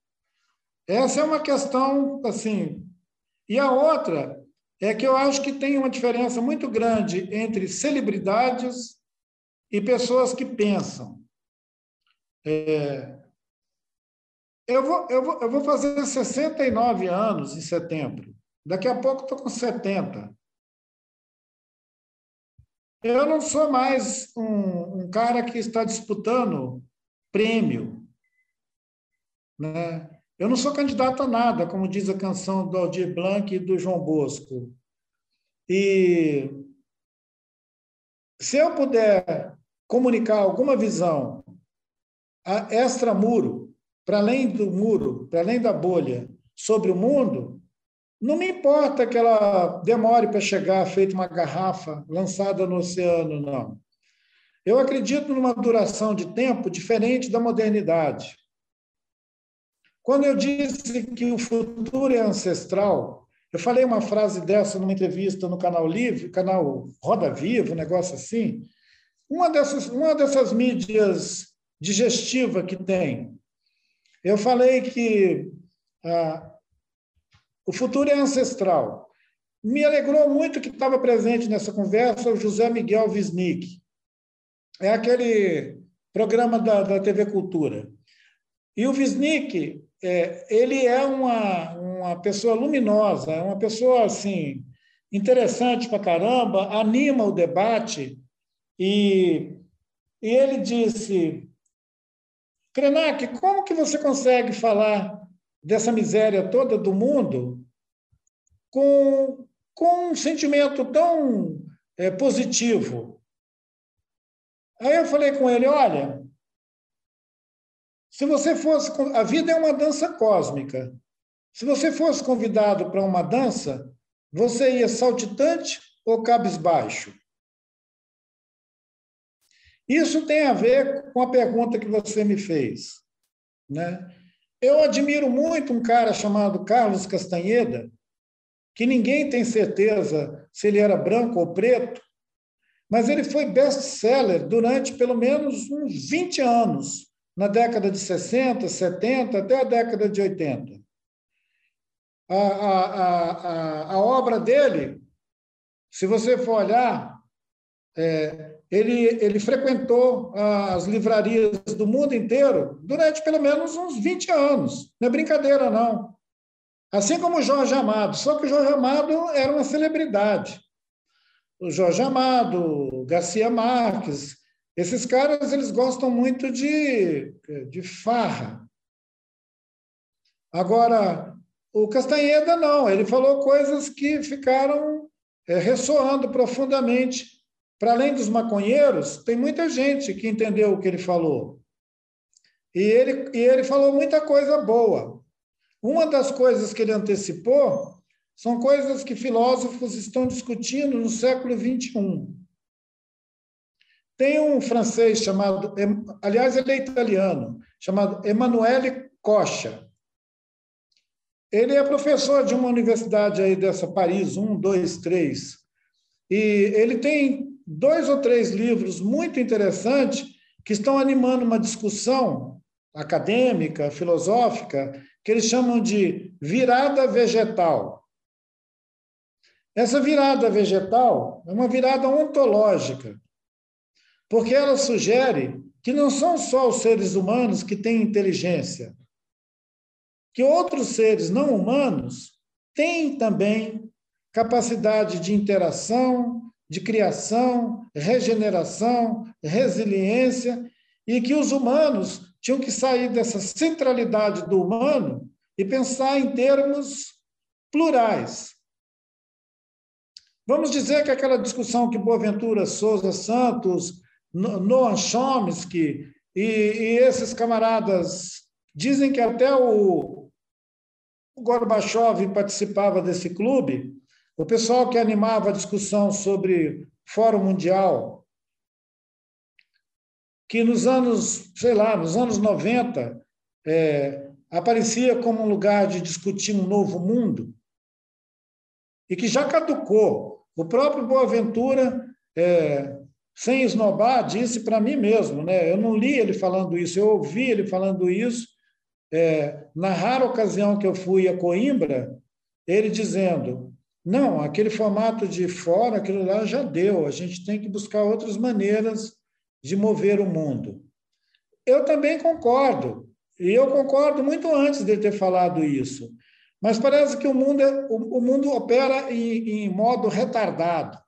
Essa é uma questão, assim. E a outra é que eu acho que tem uma diferença muito grande entre celebridades e pessoas que pensam. É, eu, vou, eu, vou, eu vou fazer 69 anos em setembro. Daqui a pouco estou com 70. Eu não sou mais um, um cara que está disputando prêmio. Né? Eu não sou candidato a nada, como diz a canção do Aldir Blanc e do João Bosco. E se eu puder comunicar alguma visão extra-muro, para além do muro, para além da bolha, sobre o mundo, não me importa que ela demore para chegar feita uma garrafa lançada no oceano, não. Eu acredito numa duração de tempo diferente da modernidade. Quando eu disse que o futuro é ancestral, eu falei uma frase dessa numa entrevista no canal Livre, canal Roda Viva, um negócio assim, uma dessas, uma dessas mídias digestiva que tem. Eu falei que ah, o futuro é ancestral. Me alegrou muito que estava presente nessa conversa o José Miguel Wisnik. É aquele programa da, da TV Cultura. E o Wisnik, é, ele é uma, uma pessoa luminosa, é uma pessoa assim interessante para caramba, anima o debate. E, e ele disse: Krenak, como que você consegue falar dessa miséria toda do mundo com, com um sentimento tão é, positivo? Aí eu falei com ele: olha, se você fosse. A vida é uma dança cósmica. Se você fosse convidado para uma dança, você ia saltitante ou cabisbaixo? Isso tem a ver com a pergunta que você me fez. Né? Eu admiro muito um cara chamado Carlos Castanheda, que ninguém tem certeza se ele era branco ou preto, mas ele foi best-seller durante pelo menos uns 20 anos, na década de 60, 70, até a década de 80 a, a, a, a obra dele, se você for olhar, é, ele, ele frequentou as livrarias do mundo inteiro durante pelo menos uns 20 anos. Não é brincadeira, não. Assim como o Jorge Amado, só que o Jorge Amado era uma celebridade. O Jorge Amado, Garcia Marques, esses caras eles gostam muito de, de farra. Agora, o Castanheda não, ele falou coisas que ficaram é, ressoando profundamente. Para além dos maconheiros, tem muita gente que entendeu o que ele falou. E ele, e ele falou muita coisa boa. Uma das coisas que ele antecipou são coisas que filósofos estão discutindo no século XXI. Tem um francês chamado, aliás, ele é italiano, chamado Emanuele Cocha. Ele é professor de uma universidade aí dessa Paris, um, dois, três. E ele tem dois ou três livros muito interessantes que estão animando uma discussão acadêmica, filosófica, que eles chamam de virada vegetal. Essa virada vegetal é uma virada ontológica, porque ela sugere que não são só os seres humanos que têm inteligência, que outros seres não humanos têm também capacidade de interação, de criação, regeneração, resiliência, e que os humanos tinham que sair dessa centralidade do humano e pensar em termos plurais. Vamos dizer que aquela discussão que Boaventura Souza Santos, Noam Chomsky e, e esses camaradas dizem que até o, o Gorbachev participava desse clube, o pessoal que animava a discussão sobre Fórum Mundial, que nos anos, sei lá, nos anos 90, é, aparecia como um lugar de discutir um novo mundo, e que já caducou. O próprio Boaventura, é, sem esnobar, disse para mim mesmo, né? eu não li ele falando isso, eu ouvi ele falando isso, é, na rara ocasião que eu fui a Coimbra, ele dizendo: não, aquele formato de fora, aquilo lá já deu, a gente tem que buscar outras maneiras de mover o mundo. Eu também concordo, e eu concordo muito antes de ter falado isso, mas parece que o mundo, é, o, mundo opera em, em modo retardado.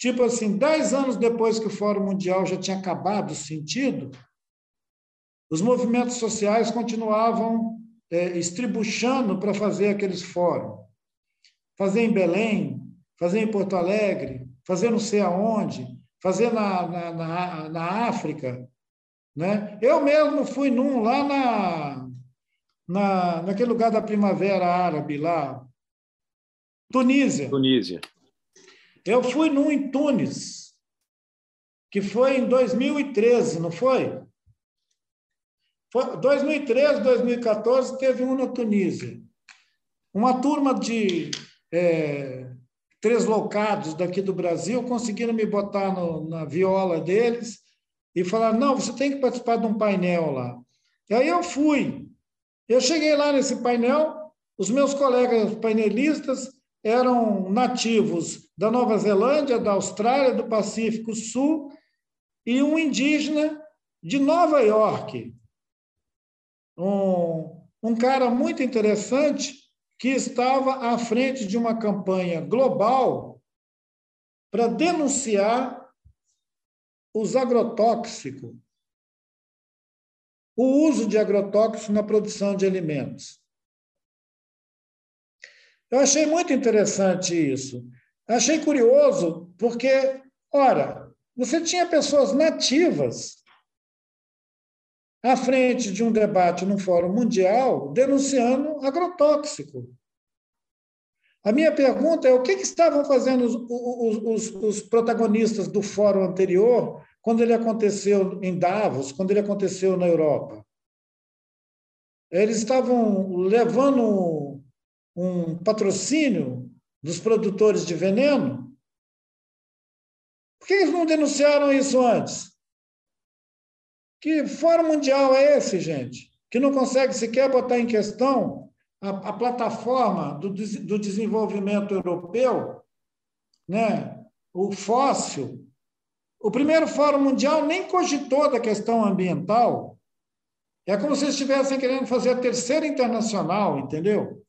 Tipo assim, dez anos depois que o Fórum Mundial já tinha acabado o sentido, os movimentos sociais continuavam é, estribuchando para fazer aqueles fóruns. Fazer em Belém, fazer em Porto Alegre, fazer não sei aonde, fazer na, na, na, na África. Né? Eu mesmo fui num lá na, na, naquele lugar da Primavera Árabe, lá, Tunísia. Tunísia. Eu fui num em Tunis, que foi em 2013, não foi? 2013, 2014, teve um na Tunísia. Uma turma de é, locados daqui do Brasil conseguiram me botar no, na viola deles e falaram: não, você tem que participar de um painel lá. E aí eu fui. Eu cheguei lá nesse painel, os meus colegas painelistas eram nativos da Nova Zelândia, da Austrália, do Pacífico Sul e um indígena de Nova York, um, um cara muito interessante que estava à frente de uma campanha global para denunciar os agrotóxicos, o uso de agrotóxicos na produção de alimentos. Eu achei muito interessante isso. Achei curioso, porque, ora, você tinha pessoas nativas à frente de um debate num fórum mundial denunciando agrotóxico. A minha pergunta é: o que, que estavam fazendo os, os, os, os, protagonistas do fórum anterior quando ele aconteceu em Davos, quando ele aconteceu na Europa? Eles estavam levando um patrocínio dos produtores de veneno? Por que eles não denunciaram isso antes? Que fórum mundial é esse, gente? Que não consegue sequer botar em questão a, a plataforma do, do desenvolvimento europeu, né? o fóssil. O primeiro Fórum Mundial nem cogitou da questão ambiental. É como se estivessem querendo fazer a terceira internacional, entendeu?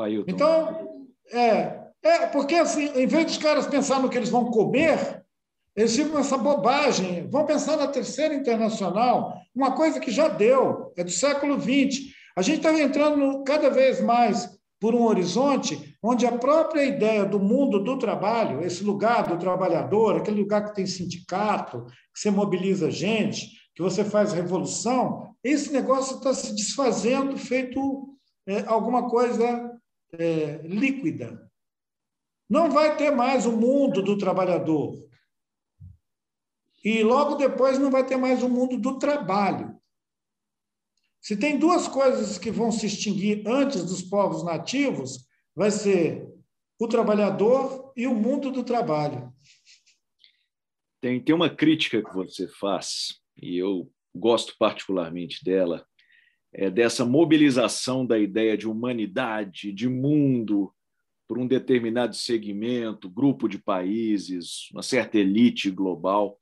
Ailton. Então, é, é, porque assim, em vez dos caras pensar no que eles vão comer, eles ficam essa bobagem. Vão pensar na terceira internacional, uma coisa que já deu, é do século XX. A gente está entrando cada vez mais por um horizonte onde a própria ideia do mundo do trabalho, esse lugar do trabalhador, aquele lugar que tem sindicato, que você mobiliza gente, que você faz revolução, esse negócio está se desfazendo, feito é, alguma coisa é, líquida. Não vai ter mais o mundo do trabalhador. E logo depois não vai ter mais o mundo do trabalho. Se tem duas coisas que vão se extinguir antes dos povos nativos, vai ser o trabalhador e o mundo do trabalho. Tem, tem uma crítica que você faz, e eu gosto particularmente dela, é dessa mobilização da ideia de humanidade, de mundo, por um determinado segmento, grupo de países, uma certa elite global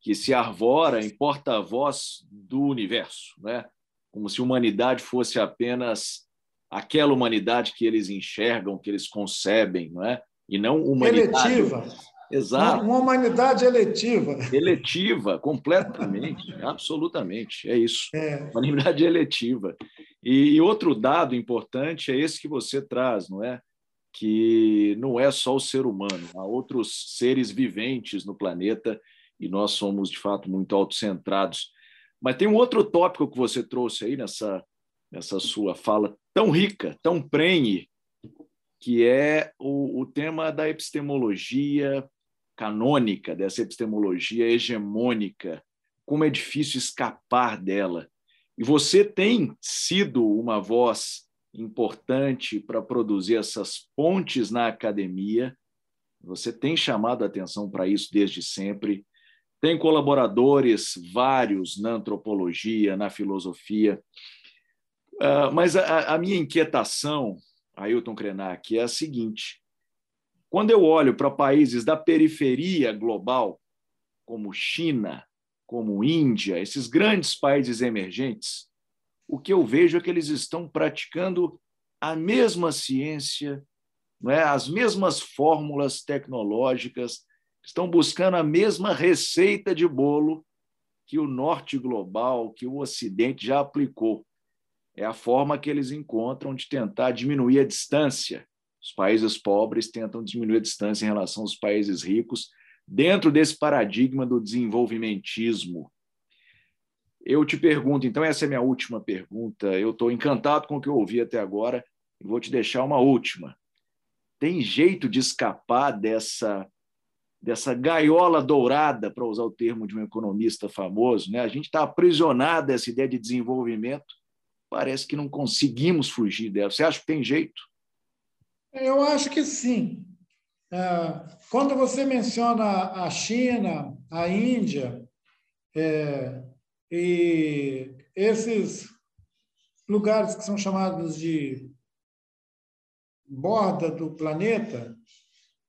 que se arvora em porta-voz do universo, né? como se humanidade fosse apenas aquela humanidade que eles enxergam, que eles concebem, não é? E não humanidade. Eletiva. Exato. Uma humanidade eletiva. Eletiva, completamente, absolutamente. É isso. É. Uma humanidade eletiva. E, e outro dado importante é esse que você traz, não é? Que não é só o ser humano, há outros seres viventes no planeta e nós somos, de fato, muito autocentrados mas tem um outro tópico que você trouxe aí nessa, nessa sua fala tão rica, tão prenhe, que é o, o tema da epistemologia canônica, dessa epistemologia hegemônica, como é difícil escapar dela. E você tem sido uma voz importante para produzir essas pontes na academia, você tem chamado a atenção para isso desde sempre. Tem colaboradores vários na antropologia, na filosofia. Uh, mas a, a, minha inquietação, Ailton Krenak, é a seguinte: quando eu olho para países da periferia global, como China, como Índia, esses grandes países emergentes, o que eu vejo é que eles estão praticando a mesma ciência, não é? as mesmas fórmulas tecnológicas, estão buscando a mesma receita de bolo que o norte global, que o ocidente já aplicou. É a forma que eles encontram de tentar diminuir a distância. Os países pobres tentam diminuir a distância em relação aos países ricos, dentro desse paradigma do desenvolvimentismo. Eu te pergunto, então, essa é a minha última pergunta. Eu estou encantado com o que eu ouvi até agora e vou te deixar uma última. Tem jeito de escapar dessa dessa gaiola dourada, para usar o termo de um economista famoso, né? A gente está aprisionado dessa ideia de desenvolvimento. Parece que não conseguimos fugir dela. Você acha que tem jeito? Eu acho que sim. É, quando você menciona a China, a Índia, é, e esses lugares que são chamados de borda do planeta,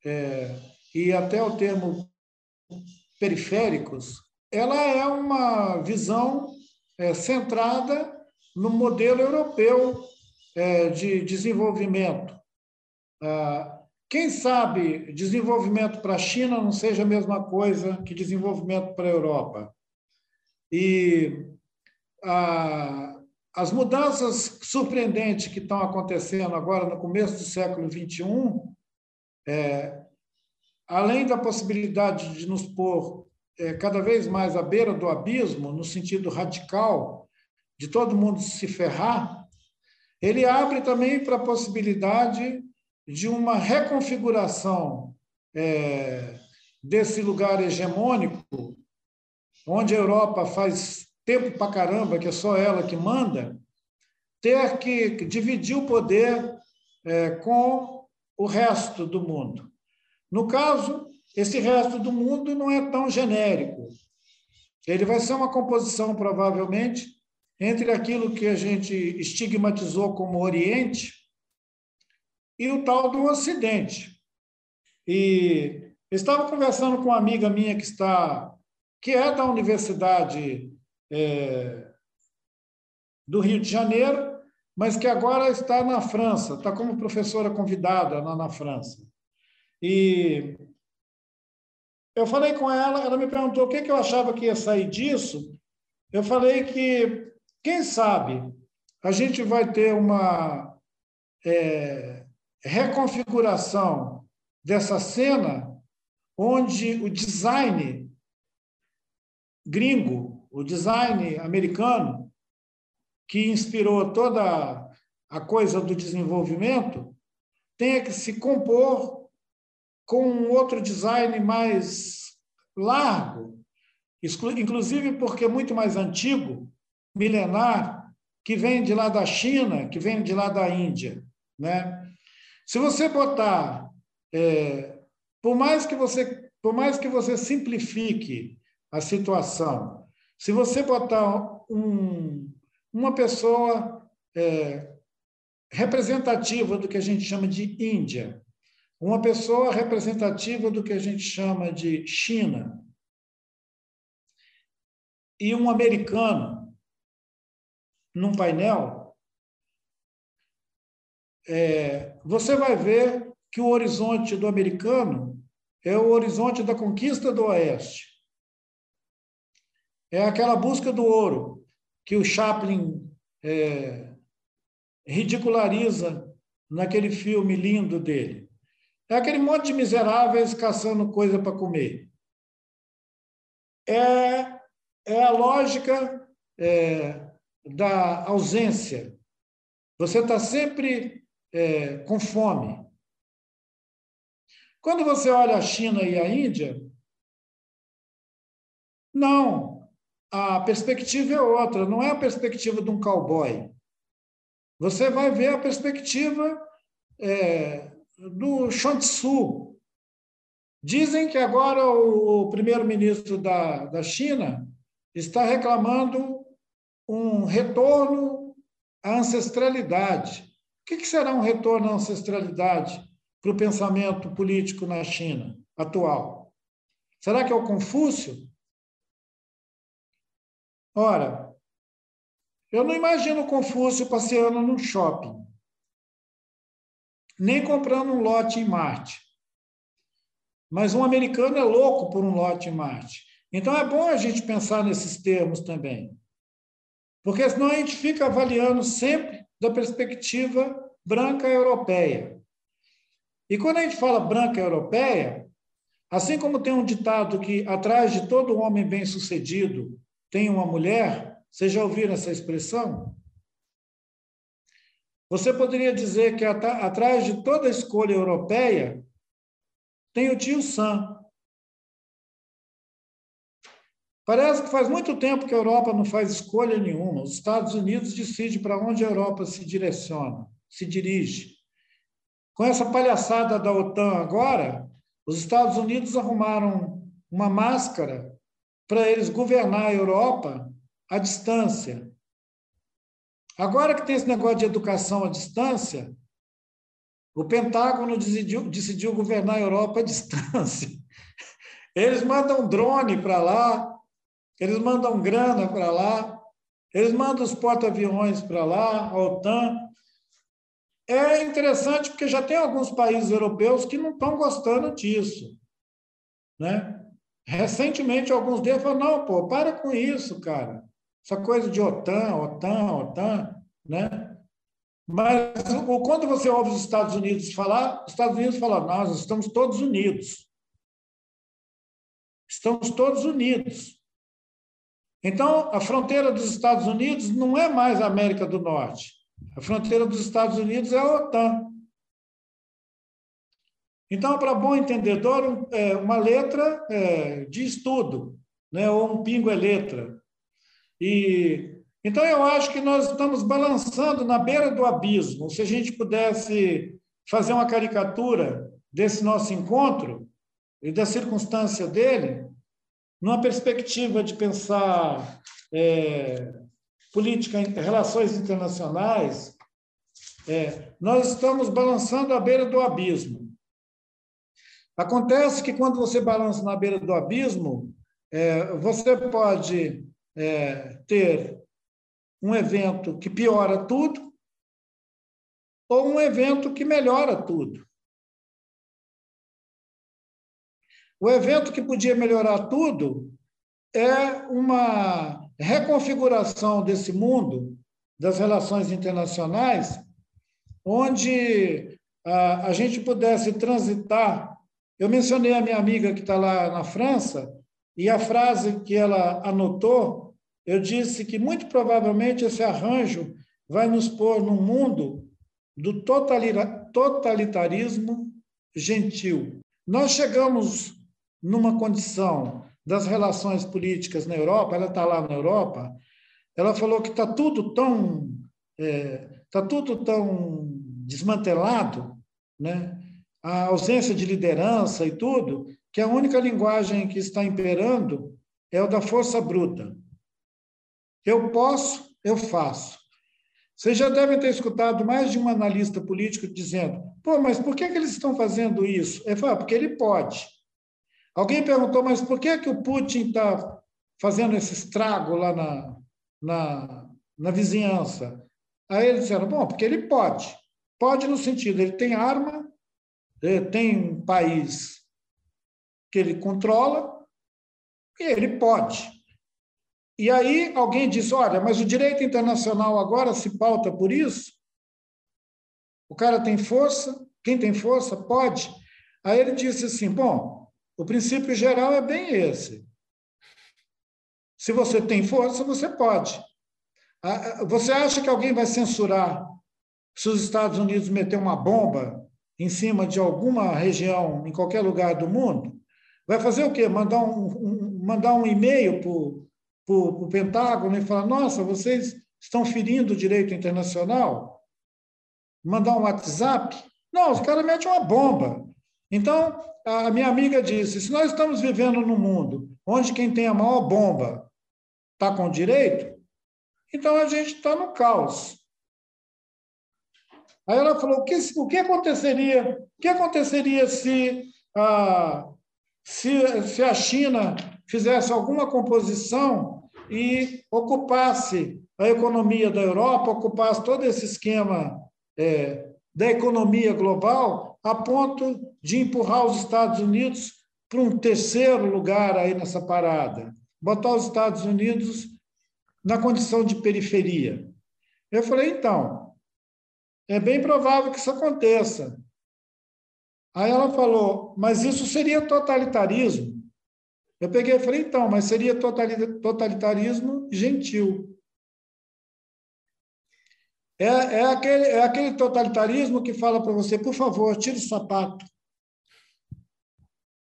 é, e até o termo periféricos, ela é uma visão é, centrada no modelo europeu é, de desenvolvimento. Ah, quem sabe desenvolvimento para a China não seja a mesma coisa que desenvolvimento para a Europa. E ah, as mudanças surpreendentes que estão acontecendo agora no começo do século XXI, é, além da possibilidade de nos pôr é, cada vez mais à beira do abismo, no sentido radical, de todo mundo se ferrar, ele abre também para a possibilidade de uma reconfiguração é, desse lugar hegemônico, onde a Europa faz tempo para caramba, que é só ela que manda, ter que dividir o poder é, com o resto do mundo. No caso, esse resto do mundo não é tão genérico. Ele vai ser uma composição, provavelmente, entre aquilo que a gente estigmatizou como Oriente e o tal do Ocidente. E estava conversando com uma amiga minha que está, que é da Universidade é, do Rio de Janeiro, mas que agora está na França, está como professora convidada na, na França. E eu falei com ela, ela me perguntou o que, que eu achava que ia sair disso. Eu falei que, quem sabe, a gente vai ter uma é, reconfiguração dessa cena, onde o design gringo, o design americano, que inspirou toda a coisa do desenvolvimento, tenha que se compor com um outro design mais largo, inclusive porque é muito mais antigo, milenar, que vem de lá da China, que vem de lá da Índia, né? Se você botar, é, por mais que você, por mais que você simplifique a situação, se você botar um, uma pessoa é, representativa do que a gente chama de Índia, uma pessoa representativa do que a gente chama de China, e um americano num painel, é, você vai ver que o horizonte do americano é o horizonte da conquista do Oeste. É aquela busca do ouro que o Chaplin é, ridiculariza naquele filme lindo dele. É aquele monte de miseráveis caçando coisa para comer. É, é a lógica é, da ausência. Você está sempre é, com fome. Quando você olha a China e a Índia, não, a perspectiva é outra, não é a perspectiva de um cowboy. Você vai ver a perspectiva é, do Shantsu. Dizem que agora o, primeiro-ministro da, da China está reclamando um retorno à ancestralidade. O que será um retorno à ancestralidade para o pensamento político na China atual? Será que é o Confúcio? Ora, eu não imagino o Confúcio passeando num shopping, nem comprando um lote em Marte. Mas um americano é louco por um lote em Marte. Então é bom a gente pensar nesses termos também. Porque senão a gente fica avaliando sempre da perspectiva branca europeia. E quando a gente fala branca europeia, assim como tem um ditado que atrás de todo homem bem-sucedido tem uma mulher, vocês já ouviram essa expressão? Você poderia dizer que atrás de toda escolha europeia tem o tio Sam, Parece que faz muito tempo que a Europa não faz escolha nenhuma. Os Estados Unidos decidem para onde a Europa se direciona, se dirige. Com essa palhaçada da OTAN agora, os Estados Unidos arrumaram uma máscara para eles governar a Europa à distância. Agora que tem esse negócio de educação à distância, o Pentágono decidiu, decidiu governar a Europa à distância. Eles mandam drone para lá, eles mandam grana para lá, eles mandam os porta-aviões para lá, a OTAN. é interessante porque já tem alguns países europeus que não estão gostando disso. Né? Recentemente, alguns deles falaram, não, pô, para com isso, cara. Essa coisa de OTAN, OTAN, OTAN, né? Mas quando você ouve os Estados Unidos falar, os Estados Unidos falam, nós estamos todos unidos. Estamos todos unidos. Então, a fronteira dos Estados Unidos não é mais a América do Norte. A fronteira dos Estados Unidos é a OTAN. Então, para bom entendedor, é, uma letra é, diz tudo, né? ou um pingo é letra. E, então, eu acho que nós estamos balançando na beira do abismo. Se a gente pudesse fazer uma caricatura desse nosso encontro e da circunstância dele, numa perspectiva de pensar é, política, relações internacionais, é, nós estamos balançando à beira do abismo. Acontece que quando você balança na beira do abismo, é, você pode é, ter um evento que piora tudo ou um evento que melhora tudo. O evento que podia melhorar tudo é uma reconfiguração desse mundo das relações internacionais, onde a, a gente pudesse transitar eu mencionei a minha amiga que está lá na França, e a frase que ela anotou, eu disse que muito provavelmente esse arranjo vai nos pôr num mundo do totalitarismo gentil. Nós chegamos numa condição das relações políticas na Europa, ela está lá na Europa, ela falou que está tudo tão está é, tudo tão desmantelado, né? a ausência de liderança e tudo, que a única linguagem que está imperando é o da força bruta. Eu posso, eu faço. Vocês já devem ter escutado mais de um analista político dizendo: pô, mas por que, que eles estão fazendo isso? Ah, porque ele pode. Alguém perguntou: mas por que, que o Putin está fazendo esse estrago lá na, na, na vizinhança? Aí eles disseram: bom, porque ele pode. Pode no sentido, ele tem arma, é, tem um país que ele controla e ele pode. E aí alguém diz: olha, mas o direito internacional agora se pauta por isso? O cara tem força, quem tem força pode. Aí ele disse assim: bom, o princípio geral é bem esse. Se você tem força, você pode. Você acha que alguém vai censurar se os Estados Unidos meter uma bomba em cima de alguma região, em qualquer lugar do mundo, vai fazer o quê? Mandar um, um mandar um e-mail para o Pentágono e falar: nossa, vocês estão ferindo o direito internacional? Mandar um WhatsApp? Não, os caras metem uma bomba. Então, a minha amiga disse: se nós estamos vivendo num mundo onde quem tem a maior bomba está com direito, então a gente está no caos. Aí ela falou: o que, o que aconteceria? O que aconteceria se a, se, se a China fizesse alguma composição e ocupasse a economia da Europa, ocupasse todo esse esquema é, da economia global, a ponto de empurrar os Estados Unidos para um terceiro lugar aí nessa parada, botar os Estados Unidos na condição de periferia. Eu falei, então, é bem provável que isso aconteça. Aí ela falou, mas isso seria totalitarismo. Eu peguei e falei, então, mas seria totalitarismo gentil. É, é, aquele, é aquele totalitarismo que fala para você, por favor, tire o sapato.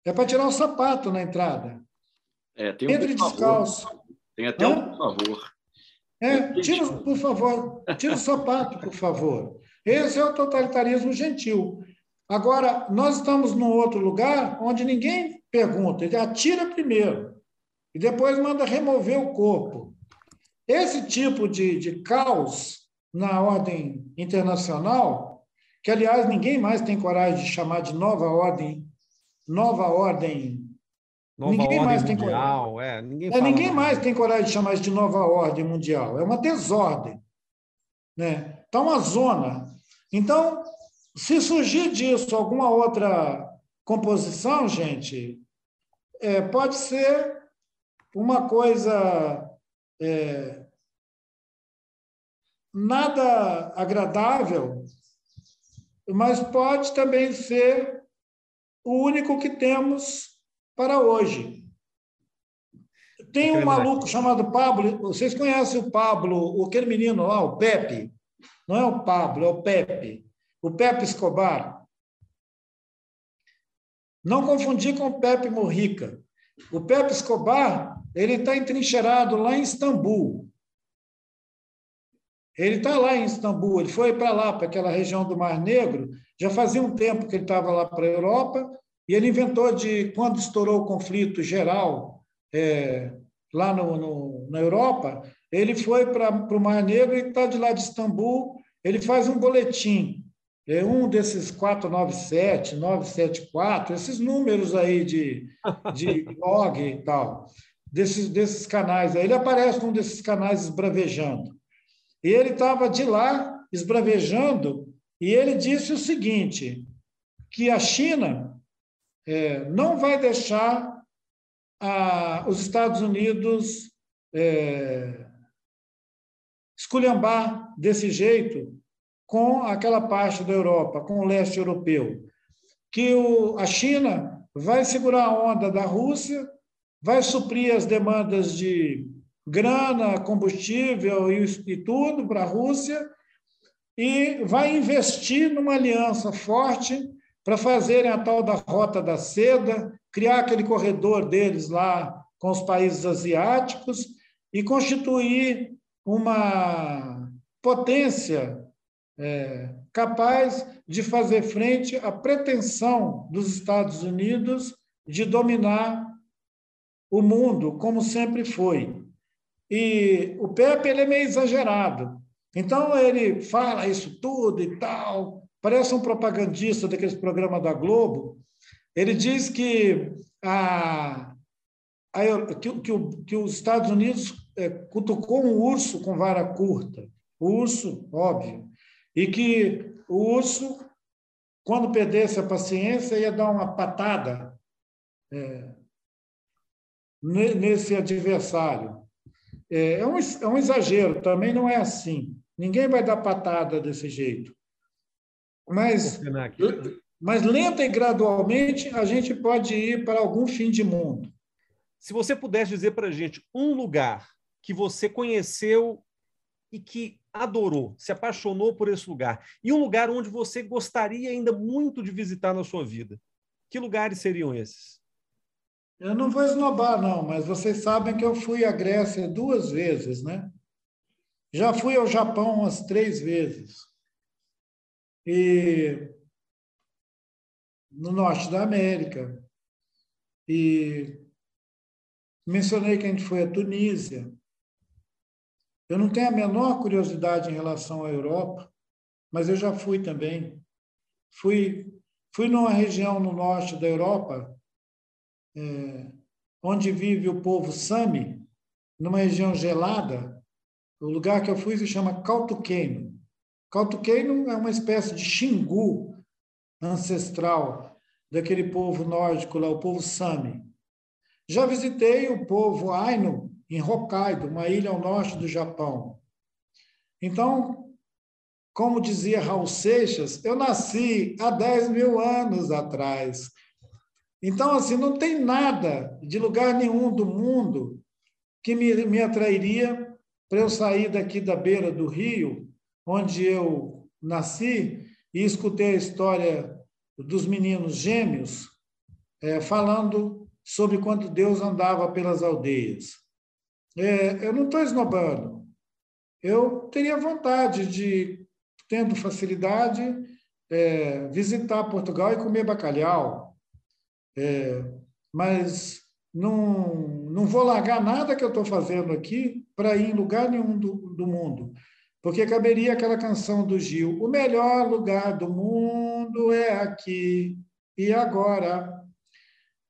É para tirar o sapato na entrada. É, tem um Entre descalço. Tem até um por favor. É, tira, por favor, tira o sapato, por favor. Esse é o totalitarismo gentil. Agora, nós estamos num outro lugar onde ninguém pergunta, ele atira primeiro e depois manda remover o corpo. Esse tipo de, de caos na ordem internacional, que aliás ninguém mais tem coragem de chamar de nova ordem, nova ordem. Nova ninguém ordem mais mundial, tem coragem. É, ninguém, é, ninguém mais tem coragem de chamar isso de nova ordem mundial. É uma desordem. Né? Está uma zona Então, se surgir disso alguma outra composição, gente, é, pode ser uma coisa é, nada agradável, mas pode também ser o único que temos para hoje. Tem um maluco chamado Pablo, vocês conhecem o Pablo, aquele menino lá, o Pepe? Não é o Pablo, é o Pepe. O Pepe Escobar. Não confundir com o Pepe Morrica. O Pepe Escobar, ele está entrincheirado lá em Istambul. Ele está lá em Istambul, ele foi para lá, para aquela região do Mar Negro, já fazia um tempo que ele estava lá para a Europa, e ele inventou de, quando estourou o conflito geral é, lá no, no, na Europa, ele foi para o Mar Negro e está de lá de Istambul, ele faz um boletim, é um desses 497, 974, esses números aí de, de log e tal, desses, desses canais aí, ele aparece num desses canais esbravejando. Ele estava de lá esbravejando e ele disse o seguinte, que a China é, não vai deixar a, os Estados Unidos é, esculhambar desse jeito com aquela parte da Europa, com o leste europeu. Que o, a China vai segurar a onda da Rússia, vai suprir as demandas de grana, combustível e, e tudo para a Rússia, e vai investir numa aliança forte para fazerem a tal da Rota da Seda, criar aquele corredor deles lá com os países asiáticos e constituir uma potência é, capaz de fazer frente à pretensão dos Estados Unidos de dominar o mundo, como sempre foi. E o Pepe ele é meio exagerado. Então ele fala isso tudo e tal, parece um propagandista daqueles programas da Globo. Ele diz que, a, a que, que, que, os Estados Unidos é, cutucou um urso com vara curta. O urso, óbvio. E que o urso, quando perdesse a paciência, ia dar uma patada é, nesse adversário. É, é um, é um exagero, também não é assim. Ninguém vai dar patada desse jeito. Mas, mas lenta e gradualmente a gente pode ir para algum fim de mundo. Se você pudesse dizer para a gente um lugar que você conheceu e que adorou, se apaixonou por esse lugar, e um lugar onde você gostaria ainda muito de visitar na sua vida, que lugares seriam esses? Eu não vou esnobar, não, mas vocês sabem que eu fui à Grécia duas vezes, né? Já fui ao Japão umas três vezes. E no norte da América. E mencionei que a gente foi à Tunísia. Eu não tenho a menor curiosidade em relação à Europa, mas eu já fui também. Fui, fui numa região no norte da Europa é, onde vive o povo Sami, numa região gelada. O lugar que eu fui se chama Caltuqueino. Caltuqueino é uma espécie de xingu ancestral daquele povo nórdico lá, o povo Sami. Já visitei o povo Ainu em Hokkaido, uma ilha ao norte do Japão. Então, como dizia Raul Seixas, eu nasci há 10 mil anos atrás. Então, assim, não tem nada de lugar nenhum do mundo que me, me atrairia para eu sair daqui da beira do rio, onde eu nasci, e escutei a história dos meninos gêmeos, é, falando sobre quando Deus andava pelas aldeias. É, eu não estou esnobando. Eu teria vontade de, tendo facilidade, é, visitar Portugal e comer bacalhau, é, mas não, não vou largar nada que eu estou fazendo aqui para ir em lugar nenhum do, do mundo. Porque caberia aquela canção do Gil: O melhor lugar do mundo é aqui e agora.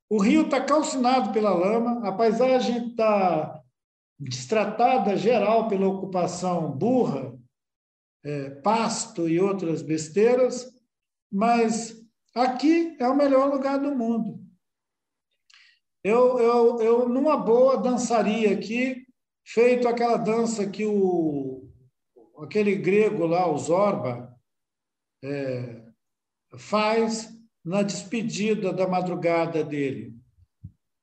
O rio está calcinado pela lama, a paisagem está destratada geral pela ocupação burra, é, pasto e outras besteiras, mas aqui é o melhor lugar do mundo. Eu, eu, eu numa boa, dançaria aqui, feito aquela dança que o aquele grego lá, o Zorba, é, faz na despedida da madrugada dele.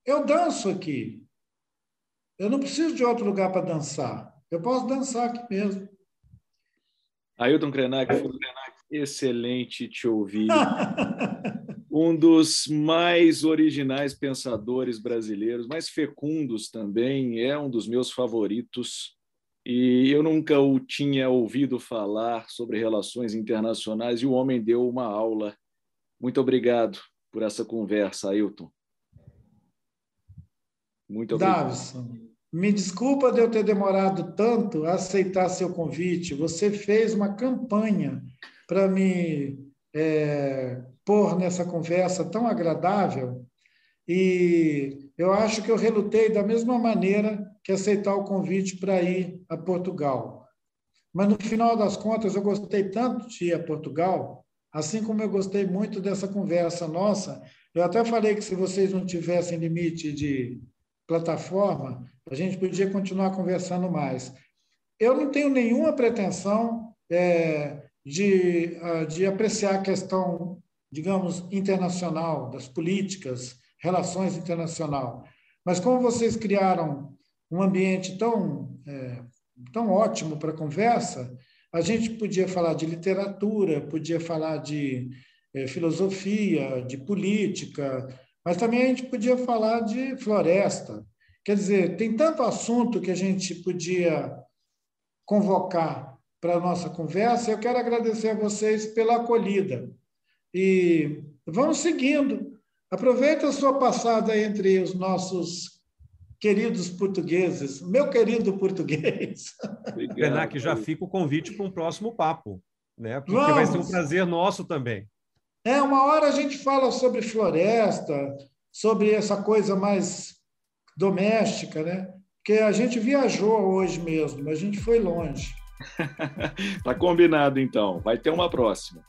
Eu danço aqui. Eu não preciso de outro lugar para dançar. Eu posso dançar aqui mesmo. Ailton Krenak, excelente te ouvir. um dos mais originais pensadores brasileiros, mais fecundos também, é um dos meus favoritos. E eu nunca o tinha ouvido falar sobre relações internacionais e o homem deu uma aula. Muito obrigado por essa conversa, Ailton. Muito obrigado. Davison, me desculpa de eu ter demorado tanto a aceitar seu convite. Você fez uma campanha para me é, pôr nessa conversa tão agradável e eu acho que eu relutei da mesma maneira que aceitar o convite para ir a Portugal. Mas no final das contas, eu gostei tanto de ir a Portugal, assim como eu gostei muito dessa conversa nossa. Eu até falei que se vocês não tivessem limite de plataforma, a gente podia continuar conversando mais. Eu não tenho nenhuma pretensão é, de, ah, de apreciar a questão, digamos, internacional, das políticas, relações internacional. Mas como vocês criaram um ambiente tão, é, tão ótimo para conversa, a gente podia falar de literatura, podia falar de é, filosofia, de política, mas também a gente podia falar de floresta. Quer dizer, tem tanto assunto que a gente podia convocar para a nossa conversa. Eu quero agradecer a vocês pela acolhida. E vamos seguindo. Aproveita a sua passada entre os nossos queridos portugueses, meu querido português. Renac, já fica o convite para um próximo papo, né? Porque Vamos. vai ser um prazer nosso também. É, uma hora a gente fala sobre floresta, sobre essa coisa mais doméstica, né? Porque a gente viajou hoje mesmo, a gente foi longe. Tá combinado então. Vai ter uma próxima.